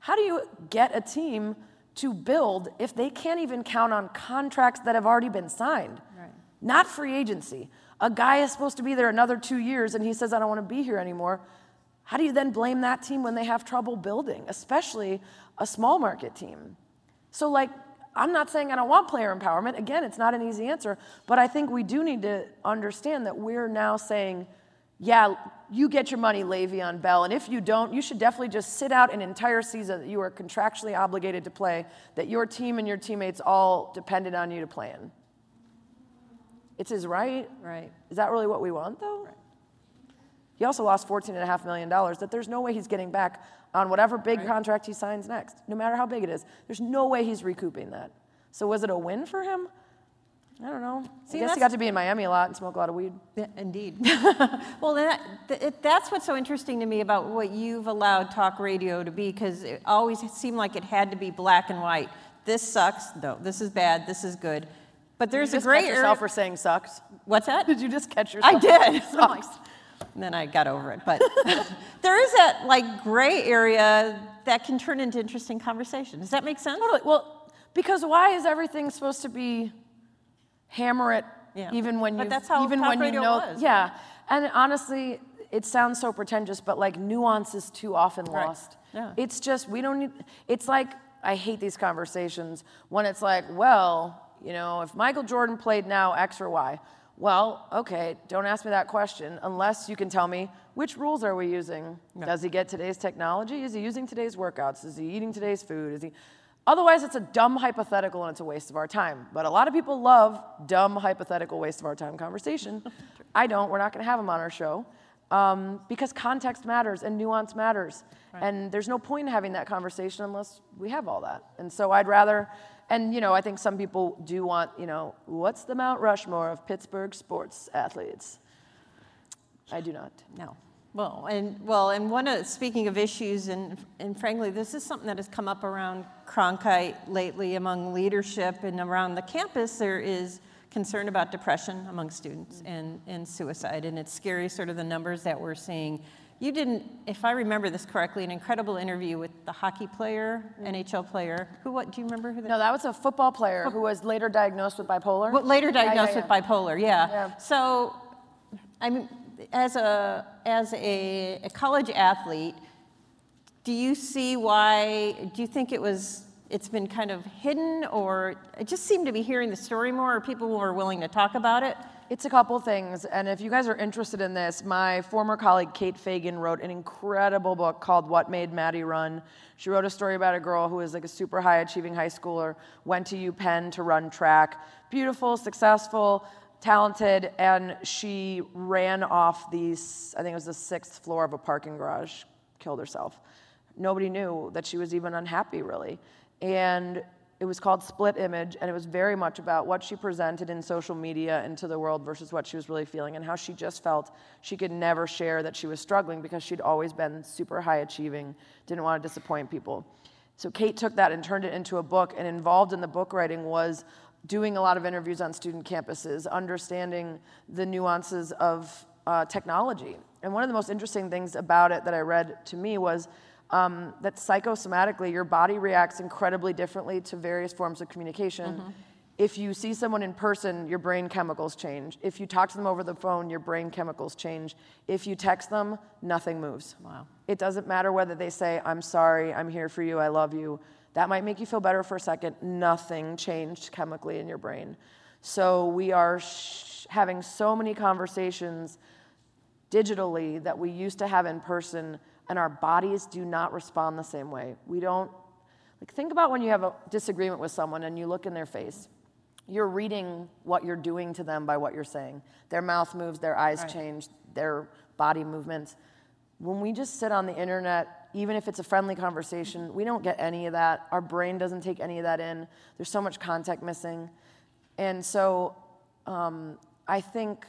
how do you get a team to build if they can't even count on contracts that have already been signed? Right. Not free agency. A guy is supposed to be there another two years and he says, I don't want to be here anymore. How do you then blame that team when they have trouble building, especially a small market team? So, like, I'm not saying I don't want player empowerment. Again, it's not an easy answer, but I think we do need to understand that we're now saying, yeah, you get your money, Le'Veon Bell, and if you don't, you should definitely just sit out an entire season that you are contractually obligated to play, that your team and your teammates all depended on you to play in. It's his right. Right. Is that really what we want, though? He also lost $14.5 million that there's no way he's getting back on whatever big contract he signs next, no matter how big it is. There's no way he's recouping that. So was it a win for him? I don't know. See, I guess he got to be in Miami a lot and smoke a lot of weed. Yeah, indeed. well, that, it, that's what's so interesting to me about what you've allowed talk radio to be, because it always seemed like it had to be black and white. This sucks. No, this is bad. This is good. But there's a gray catch yourself for saying sucks? What's that? Did you just catch yourself? I did. and then I got over it. But there is that like gray area that can turn into interesting conversation. Does that make sense? Totally. Well, because why is everything supposed to be hammer it Yeah. even when But you that's how even when you know was, yeah and honestly it sounds so pretentious but like nuance is too often Right. lost Yeah. it's just we don't need it's like i hate these conversations when it's like well you know if michael jordan played now x or y well okay don't ask me that question unless you can tell me which rules are we using does he get today's technology is he using today's workouts is he eating today's food is he Otherwise, it's a dumb hypothetical and it's a waste of our time. But a lot of people love dumb hypothetical waste of our time conversation. I don't. We're not going to have them on our show um, because context matters and nuance matters. And there's no point in having that conversation unless we have all that. And so I'd rather, and you know, I think some people do want, you know, what's the Mount Rushmore of Pittsburgh sports athletes? I do not. No. Well, and well, and one of speaking of issues, and and frankly, this is something that has come up around Cronkite lately among leadership and around the campus. There is concern about depression among students mm. and, and suicide. And it's scary, sort of the numbers that we're seeing. You didn't, if I remember this correctly, an incredible interview with the hockey player, NHL player. Who? What? Do you remember who that? No, that was a football player who was later diagnosed with bipolar. But later Yeah, yeah, diagnosed yeah. with bipolar, yeah. Yeah. So, I mean, as a as a, a college athlete, do you see why? Do you think it was? It's been kind of hidden, or it just seemed to be hearing the story more, or people were willing to talk about it. It's a couple things, and if you guys are interested in this, my former colleague Kate Fagan wrote an incredible book called What Made Maddie Run. She wrote a story about a girl who was like a super high achieving high schooler, went to UPenn to run track. Beautiful, successful, talented, and she ran off the, I think it was the sixth floor of a parking garage, killed herself. Nobody knew that she was even unhappy, really. And it was called Split Image, and it was very much about what she presented in social media and to the world versus what she was really feeling, and how she just felt she could never share that she was struggling because she'd always been super high achieving, didn't want to disappoint people. So Kate took that and turned it into a book, and involved in the book writing was doing a lot of interviews on student campuses, understanding the nuances of uh, technology. And one of the most interesting things about it that I read to me was um, that psychosomatically, your body reacts incredibly differently to various forms of communication. If you see someone in person, your brain chemicals change. If you talk to them over the phone, your brain chemicals change. If you text them, nothing moves. Wow. It doesn't matter whether they say, I'm sorry, I'm here for you, I love you. That might make you feel better for a second. Nothing changed chemically in your brain. So we are sh- having so many conversations digitally that we used to have in person, and our bodies do not respond the same way. We don't, like, think about when you have a disagreement with someone and you look in their face. You're reading what you're doing to them by what you're saying. Their mouth moves, their eyes Right. change, their body movements. When we just sit on the internet, even if it's a friendly conversation, we don't get any of that. Our brain doesn't take any of that in. There's so much context missing. And so um, I think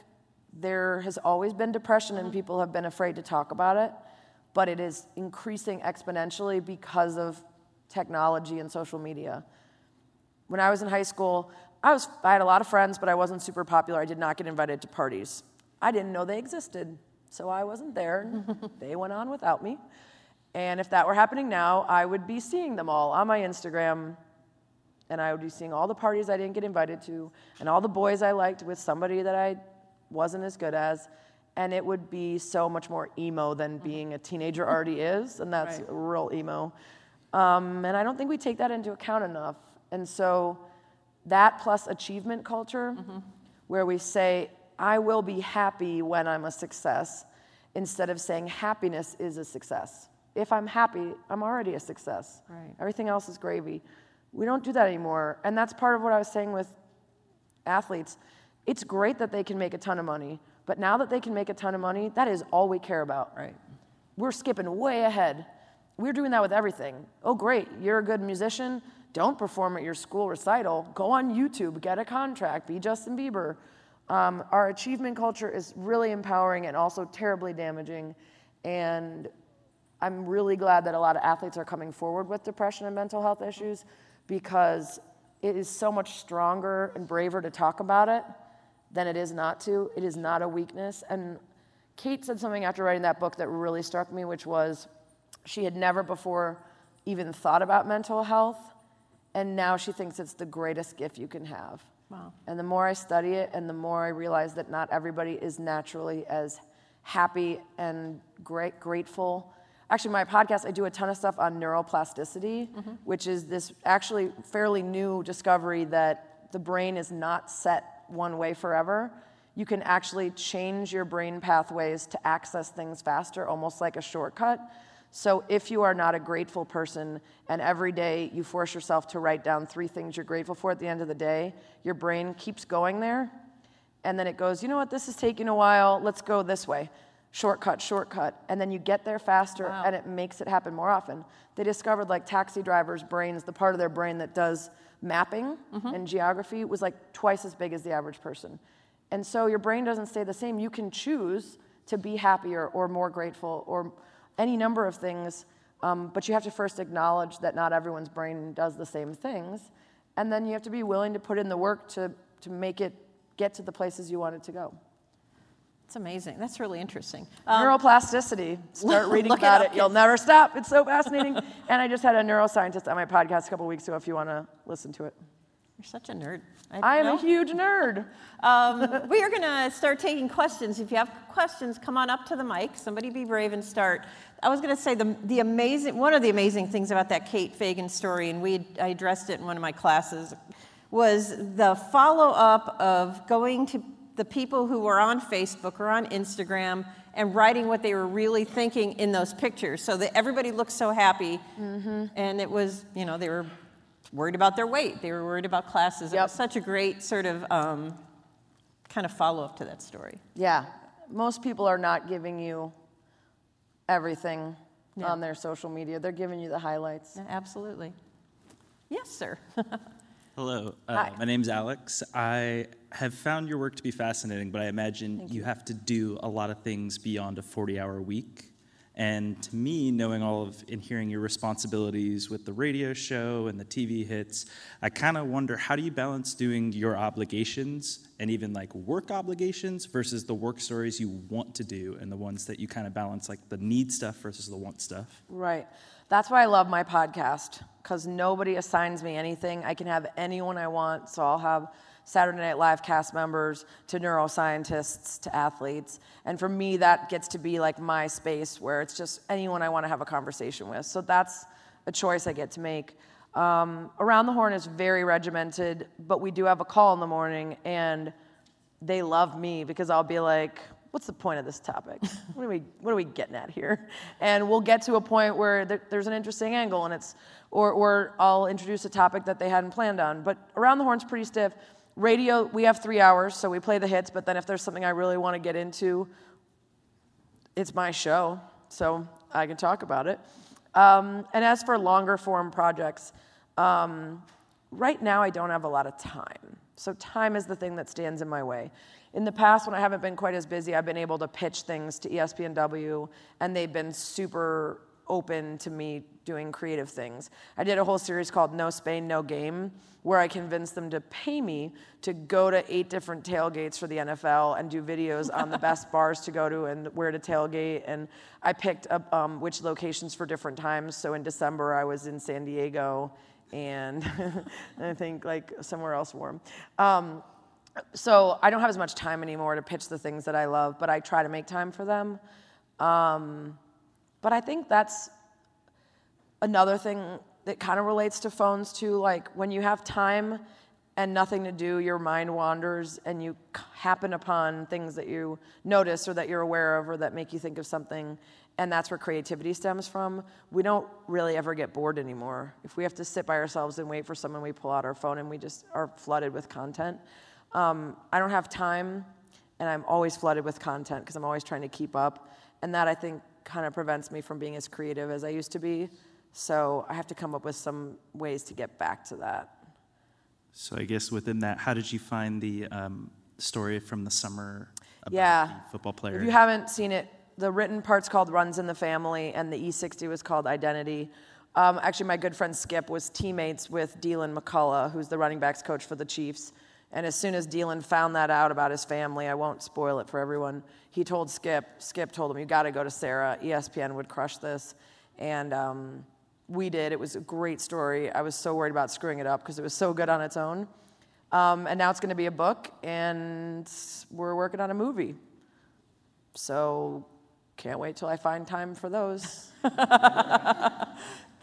there has always been depression and people have been afraid to talk about it, but it is increasing exponentially because of technology and social media. When I was in high school, I, was, I had a lot of friends, but I wasn't super popular. I did not get invited to parties. I didn't know they existed, so I wasn't there. they went on without me. And if that were happening now, I would be seeing them all on my Instagram, and I would be seeing all the parties I didn't get invited to, and all the boys I liked with somebody that I wasn't as good as. And it would be so much more emo than being a teenager already is, and that's Right. real emo. Um, and I don't think we take that into account enough. And so that plus achievement culture, where we say, I will be happy when I'm a success, instead of saying happiness is a success. If I'm happy, I'm already a success. Right. Everything else is gravy. We don't do that anymore. And that's part of what I was saying with athletes. It's great that they can make a ton of money, but now that they can make a ton of money, that is all we care about. Right. We're skipping way ahead. We're doing that with everything. Oh, great, you're a good musician. Don't perform at your school recital. Go on YouTube, get a contract, be Justin Bieber. Um, our achievement culture is really empowering and also terribly damaging. And I'm really glad that a lot of athletes are coming forward with depression and mental health issues because it is so much stronger and braver to talk about it than it is not to. It is not a weakness. And Kate said something after writing that book that really struck me, which was she had never before even thought about mental health, and now she thinks it's the greatest gift you can have. Wow. And the more I study it, and the more I realize that not everybody is naturally as happy and great, grateful. Actually, my podcast, I do a ton of stuff on neuroplasticity, mm-hmm. which is this actually fairly new discovery that the brain is not set one way forever. You can actually change your brain pathways to access things faster, almost like a shortcut. So if you are not a grateful person and every day you force yourself to write down three things you're grateful for at the end of the day, your brain keeps going there. And then it goes, you know what, this is taking a while, let's go this way. Shortcut, shortcut. And then you get there faster and it makes it happen more often. They discovered like taxi drivers' brains, the part of their brain that does mapping and geography was like twice as big as the average person. And so your brain doesn't stay the same. You can choose to be happier or more grateful or any number of things, um, but you have to first acknowledge that not everyone's brain does the same things. And then you have to be willing to put in the work to, to make it get to the places you want it to go. It's amazing. That's really interesting. Neuroplasticity. Start reading about it. You'll never stop. It's so fascinating. and I just had a neuroscientist on my podcast a couple weeks ago if you want to listen to it. You're such a nerd. I am know. a huge nerd. Um, we are going to start taking questions. If you have questions, come on up to the mic. Somebody be brave and start. I was going to say the, the amazing, one of the amazing things about that Kate Fagan story, and we I addressed it in one of my classes, was the follow up of going to the people who were on Facebook or on Instagram and writing what they were really thinking in those pictures so that everybody looked so happy. And it was, you know, they were worried about their weight, they were worried about classes. It was such a great sort of um, kind of follow up to that story. Yeah. Most people are not giving you everything Yeah. on their social media, they're giving you the highlights. Absolutely. Yes, sir. Hello, uh, my name's Alex. I have found your work to be fascinating, but I imagine you. have to do a lot of things beyond a 40 hour week. And to me, knowing all of and hearing your responsibilities with the radio show and the TV hits, I kind of wonder how do you balance doing your obligations and even like work obligations versus the work stories you want to do and the ones that you kind of balance, like the need stuff versus the want stuff? Right. That's why I love my podcast because nobody assigns me anything. I can have anyone I want. So I'll have Saturday Night Live cast members to neuroscientists to athletes. And for me, that gets to be like my space where it's just anyone I want to have a conversation with. So that's a choice I get to make. Um, Around the Horn is very regimented, but we do have a call in the morning, and they love me because I'll be like, what's the point of this topic? What are we, what are we getting at here? And we'll get to a point where there, there's an interesting angle and it's, or, or I'll introduce a topic that they hadn't planned on. But Around the Horn's pretty stiff. Radio, we have three hours, so we play the hits, but then if there's something I really want to get into, it's my show, so I can talk about it. Um, and as for longer form projects, um, right now I don't have a lot of time. So time is the thing that stands in my way. In the past, when I haven't been quite as busy, I've been able to pitch things to ESPNW, and they've been super open to me doing creative things. I did a whole series called No Spain, No Game, where I convinced them to pay me to go to eight different tailgates for the NFL and do videos on the best bars to go to and where to tailgate. And I picked up um, which locations for different times. So in December, I was in San Diego and I think like somewhere else warm. Um, so I don't have as much time anymore to pitch the things that I love, but I try to make time for them. Um, but I think that's another thing that kind of relates to phones too. Like when you have time and nothing to do, your mind wanders and you happen upon things that you notice or that you're aware of or that make you think of something. And that's where creativity stems from. We don't really ever get bored anymore. If we have to sit by ourselves and wait for someone, we pull out our phone and we just are flooded with content. Um, I don't have time, and I'm always flooded with content because I'm always trying to keep up. And that I think kind of prevents me from being as creative as I used to be. So I have to come up with some ways to get back to that. So I guess within that, how did you find the um, story from the summer about yeah. the football player? If you haven't seen it, the written part's called Runs in the Family, and the E60 was called Identity. Um, actually, my good friend Skip was teammates with Deland McCullough, who's the running backs coach for the Chiefs. And as soon as Deland found that out about his family, I won't spoil it for everyone, he told Skip, Skip told him, You got to go to Sarah. ESPN would crush this. And um, we did. It was a great story. I was so worried about screwing it up because it was so good on its own. Um, and now it's going to be a book, and we're working on a movie. So can't wait till I find time for those.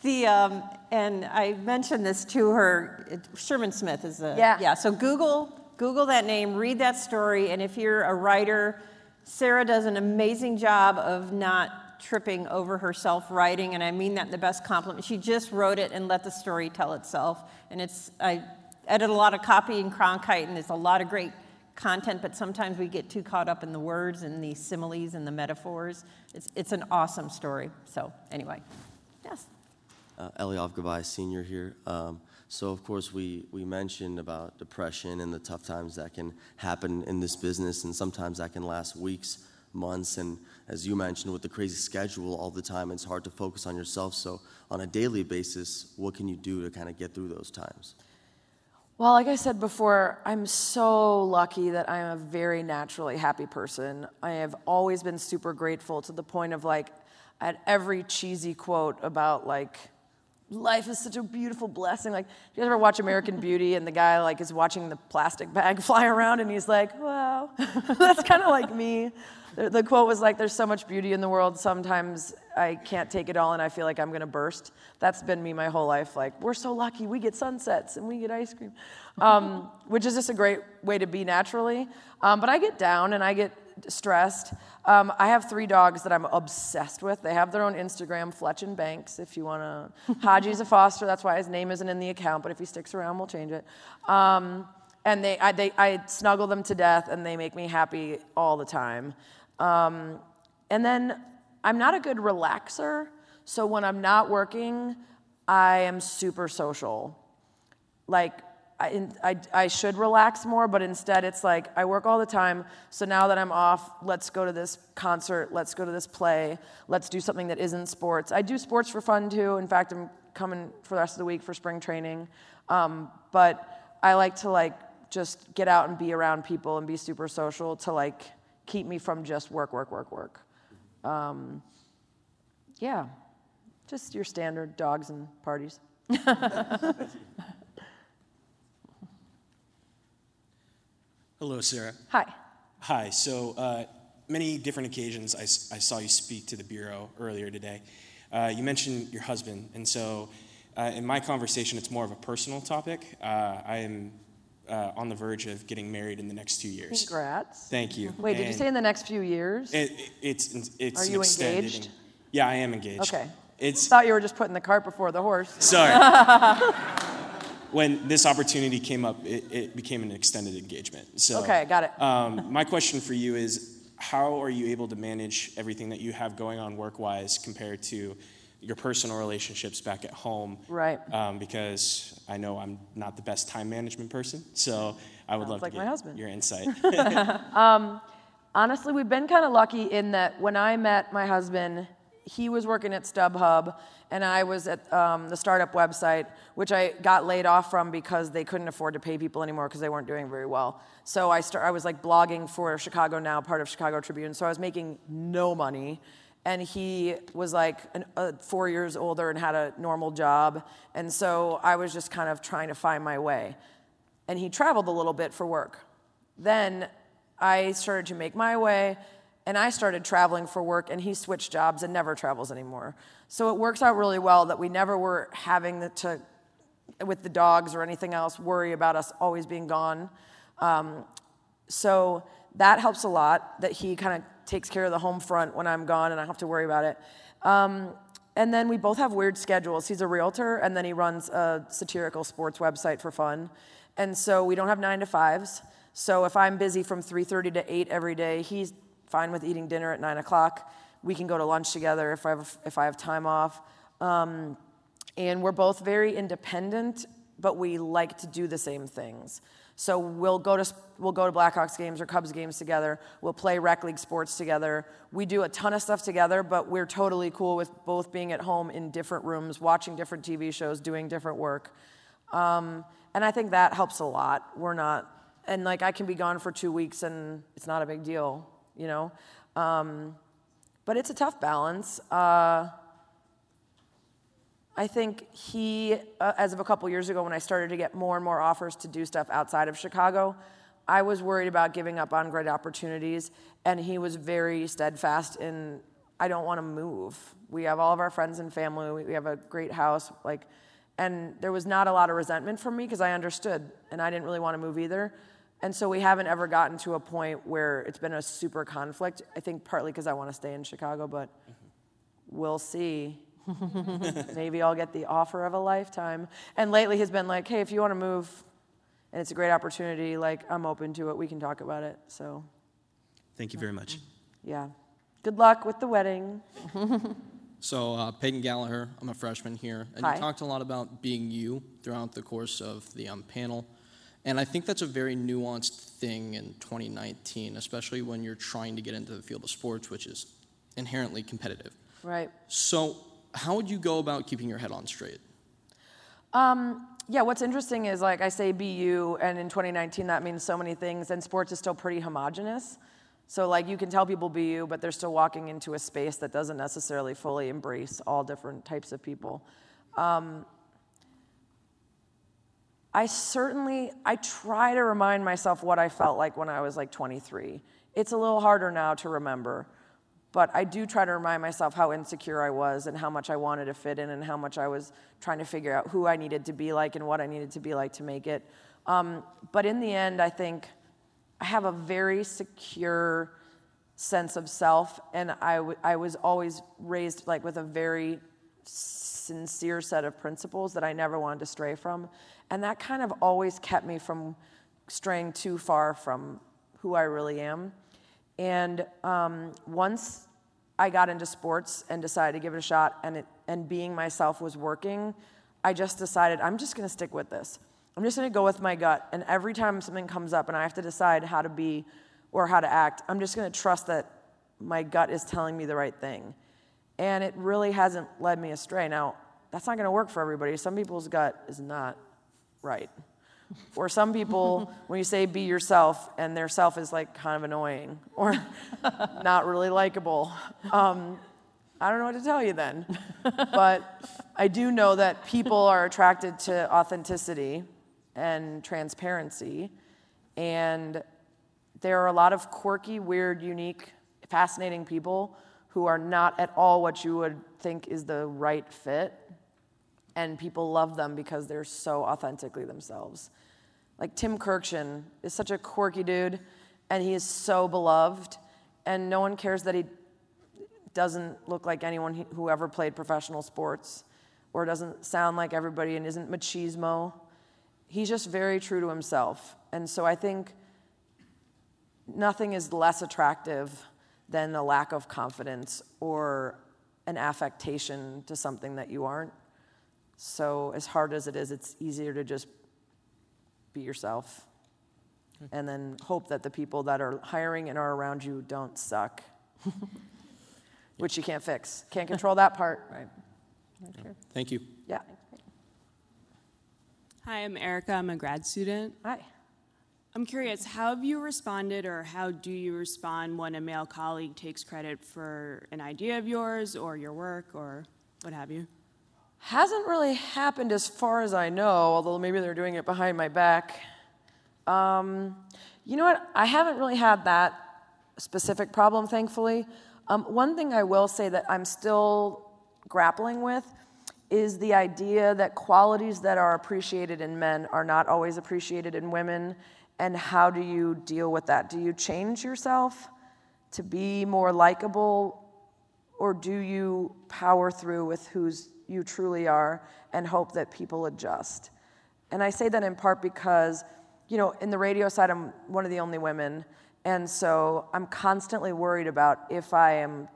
The um, and I mentioned this to her. it- Sherman Smith is the Yeah. yeah. So Google Google that name, read that story, and if you're a writer, Sarah does an amazing job of not tripping over herself writing, and I mean that in the best compliment. She just wrote it and let the story tell itself, and it's I edit a lot of copy in Cronkite, and there's a lot of great content, but sometimes we get too caught up in the words and the similes and the metaphors. It's it's an awesome story. So anyway, yes. Uh, Eliav Gabay Senior here. Um, so, of course, we, we mentioned about depression and the tough times that can happen in this business, and sometimes that can last weeks, months. And as you mentioned, with the crazy schedule all the time, it's hard to focus on yourself. So, on a daily basis, what can you do to kind of get through those times? Well, like I said before, I'm so lucky that I'm a very naturally happy person. I have always been super grateful to the point of like, at every cheesy quote about like, life is such a beautiful blessing. Like, do you guys ever watch American Beauty and the guy like is watching the plastic bag fly around and he's like, wow, that's kind of like me. The, the quote was like, there's so much beauty in the world. Sometimes I can't take it all and I feel like I'm gonna burst. That's been me my whole life. Like, we're so lucky. We get sunsets and we get ice cream, um, which is just a great way to be naturally. Um, but I get down and I get stressed. Um, I have three dogs that I'm obsessed with. They have their own Instagram, Fletch and Banks, if you wanna. Haji's a foster, that's why his name isn't in the account, but if he sticks around, we'll change it. Um, and they I, they, I snuggle them to death and they make me happy all the time. Um, and then I'm not a good relaxer, so when I'm not working, I am super social. Like, I, I, I should relax more, but instead it's like I work all the time. So now that I'm off, let's go to this concert, let's go to this play, let's do something that isn't sports. I do sports for fun too. In fact, I'm coming for the rest of the week for spring training. Um, but I like to like just get out and be around people and be super social to like keep me from just work, work, work, work. Um, yeah, just your standard dogs and parties. Hello, Sarah. Hi. Hi. So, uh, many different occasions I saw you speak to the Bureau earlier today. Uh, you mentioned your husband, and so uh, in my conversation, it's more of a personal topic. Uh, I am uh, on the verge of getting married in the next two years. Congrats. Thank you. Wait, did you say in the next few years? It, it- it's it's Are you engaged? en- yeah, I am engaged. Okay. It's Thought you were just putting the cart before the horse. Sorry. when this opportunity came up, it, it became an extended engagement. So, Okay, got it. Um, my question for you is how are you able to manage everything that you have going on work wise compared to your personal relationships back at home? Right. Um, because I know I'm not the best time management person, so I would Sounds love like to my get husband. your insight. um, honestly, we've been kind of lucky in that when I met my husband, he was working at StubHub, and I was at um, the startup website, which I got laid off from because they couldn't afford to pay people anymore because they weren't doing very well. So I, start, I was like blogging for Chicago Now, part of Chicago Tribune. So I was making no money. And he was like an, uh, four years older and had a normal job. And so I was just kind of trying to find my way. And he traveled a little bit for work. Then I started to make my way and I started traveling for work, and he switched jobs and never travels anymore. So it works out really well that we never were having to, with the dogs or anything else, worry about us always being gone. Um, so that helps a lot that he kind of takes care of the home front when I'm gone and I have to worry about it. Um, and then we both have weird schedules. He's a realtor, and then he runs a satirical sports website for fun. And so we don't have nine to fives. So if I'm busy from 3:30 to 8 every day, he's fine with eating dinner at 9 o'clock. We can go to lunch together if I have, if I have time off. Um, and we're both very independent, but we like to do the same things. So we'll go to we'll go to Blackhawks games or Cubs games together. We'll play rec league sports together. We do a ton of stuff together, but we're totally cool with both being at home in different rooms, watching different TV shows, doing different work. Um, and I think that helps a lot. We're not, and like I can be gone for two weeks and it's not a big deal you know? Um, but it's a tough balance. Uh, I think he, uh, as of a couple years ago, when I started to get more and more offers to do stuff outside of Chicago, I was worried about giving up on great opportunities, and he was very steadfast in, I don't want to move. We have all of our friends and family. We have a great house, like, and there was not a lot of resentment from me because I understood, and I didn't really want to move either. And so we haven't ever gotten to a point where it's been a super conflict. I think partly because I want to stay in Chicago, but we'll see. Maybe I'll get the offer of a lifetime. And lately he's been like, hey, if you want to move and it's a great opportunity, like I'm open to it. We can talk about it. So, Thank you very much. yeah. Good luck with the wedding. So, uh, Peyton Gallagher, I'm a freshman here, and Hi. you talked a lot about being you throughout the course of the um, panel. And I think that's a very nuanced thing in 2019, especially when you're trying to get into the field of sports, which is inherently competitive. Right. So, how would you go about keeping your head on straight? Um, yeah, what's interesting is like I say BU, and in 2019 that means so many things, and sports is still pretty homogenous. So like you can tell people BU, but they're still walking into a space that doesn't necessarily fully embrace all different types of people. Um, I certainly I try to remind myself what I felt like when I was like 23. It's a little harder now to remember, but I do try to remind myself how insecure I was and how much I wanted to fit in and how much I was trying to figure out who I needed to be like and what I needed to be like to make it. Um, but in the end, I think I have a very secure sense of self, and I, w- I was always raised like with a very sincere set of principles that I never wanted to stray from. And that kind of always kept me from straying too far from who I really am. And um, once I got into sports and decided to give it a shot, and, it, and being myself was working, I just decided I'm just gonna stick with this. I'm just gonna go with my gut. And every time something comes up and I have to decide how to be or how to act, I'm just gonna trust that my gut is telling me the right thing. And it really hasn't led me astray. Now, that's not gonna work for everybody. Some people's gut is not right. Or some people, when you say be yourself, and their self is like kind of annoying or not really likable. Um, I don't know what to tell you then. But I do know that people are attracted to authenticity and transparency. And there are a lot of quirky, weird, unique, fascinating people who are not at all what you would think is the right fit and people love them because they're so authentically themselves. Like Tim Kurkjian is such a quirky dude, and he is so beloved, and no one cares that he doesn't look like anyone who ever played professional sports, or doesn't sound like everybody, and isn't machismo. He's just very true to himself, and so I think nothing is less attractive than a lack of confidence or an affectation to something that you aren't. So, as hard as it is, it's easier to just be yourself hmm. and then hope that the people that are hiring and are around you don't suck, which you can't fix. Can't control that part. Right. Thank you. Yeah. Hi, I'm Erica. I'm a grad student. Hi. I'm curious, how have you responded or how do you respond when a male colleague takes credit for an idea of yours or your work or what have you? Hasn't really happened as far as I know, although maybe they're doing it behind my back. Um, you know what? I haven't really had that specific problem, thankfully. Um, one thing I will say that I'm still grappling with is the idea that qualities that are appreciated in men are not always appreciated in women. And how do you deal with that? Do you change yourself to be more likable, or do you power through with who you truly are and hope that people adjust. And I say that in part because, you know, in the radio side, I'm one of the only women. And so I'm constantly worried about if I am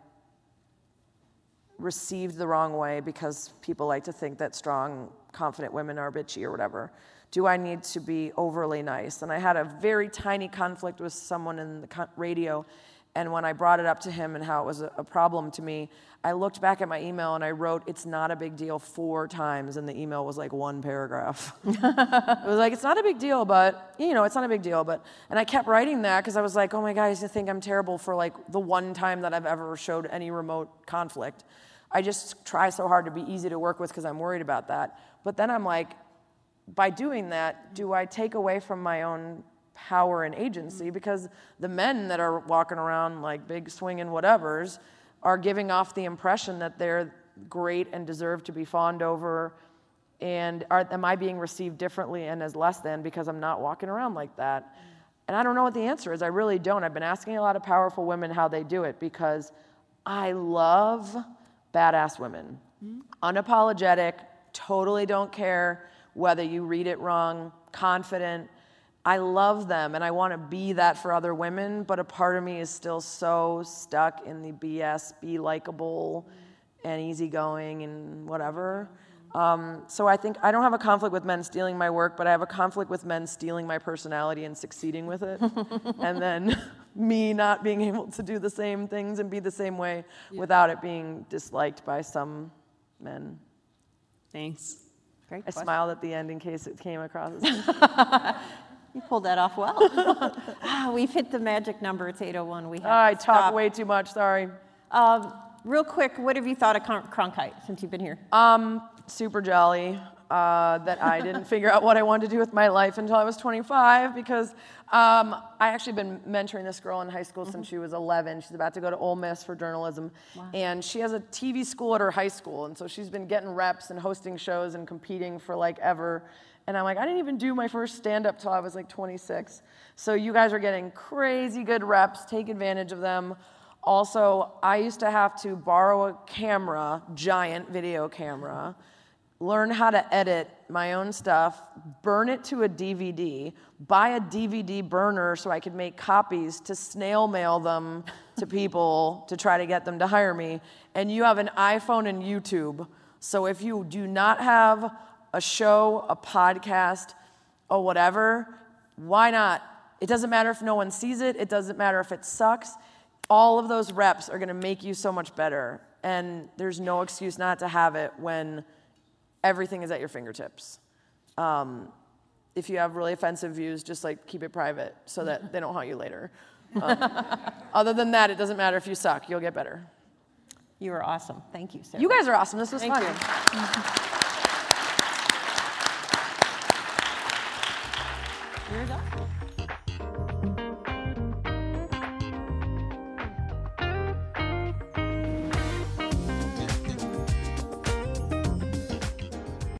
received the wrong way because people like to think that strong, confident women are bitchy or whatever. Do I need to be overly nice? And I had a very tiny conflict with someone in the radio. And when I brought it up to him and how it was a problem to me, I looked back at my email and I wrote, It's not a big deal four times. And the email was like one paragraph. it was like, It's not a big deal, but, you know, it's not a big deal. But, and I kept writing that because I was like, Oh my God, you think I'm terrible for like the one time that I've ever showed any remote conflict. I just try so hard to be easy to work with because I'm worried about that. But then I'm like, by doing that, do I take away from my own power and agency? Because the men that are walking around like big swinging whatevers, are giving off the impression that they're great and deserve to be fawned over and are, am i being received differently and as less than because i'm not walking around like that? And i don't know what the answer is. I really don't. I've been asking a lot of powerful women how they do it because i love badass women. Mm-hmm. unapologetic totally don't care whether you read it wrong confident I love them and I want to be that for other women, but a part of me is still so stuck in the BS, be likable and easygoing and whatever. Um, so I think I don't have a conflict with men stealing my work, but I have a conflict with men stealing my personality and succeeding with it. and then me not being able to do the same things and be the same way yeah. without it being disliked by some men. Thanks. Great I question. smiled at the end in case it came across. You pulled that off well. ah, we've hit the magic number. It's 8:01. We have I to talk stop. way too much. Sorry. Um, real quick, what have you thought of Cron- Cronkite since you've been here? Um, super jolly uh, that I didn't figure out what I wanted to do with my life until I was 25 because um, I actually been mentoring this girl in high school since she was 11. She's about to go to Ole Miss for journalism, and she has a TV school at her high school, and so she's been getting reps and hosting shows and competing for like ever. And I'm like, I didn't even do my first stand up till I was like 26. So you guys are getting crazy good reps. Take advantage of them. Also, I used to have to borrow a camera, giant video camera, learn how to edit my own stuff, burn it to a DVD, buy a DVD burner so I could make copies to snail mail them to people to try to get them to hire me. And you have an iPhone and YouTube. So if you do not have a show, a podcast, or whatever, why not? It doesn't matter if no one sees it, it doesn't matter if it sucks. All of those reps are gonna make you so much better. And there's no excuse not to have it when everything is at your fingertips. Um, if you have really offensive views, just like keep it private so that they don't haunt you later. Um, other than that, it doesn't matter if you suck, you'll get better. You are awesome. Thank you, Sarah. You guys are awesome. This was Thank fun. you. You're done.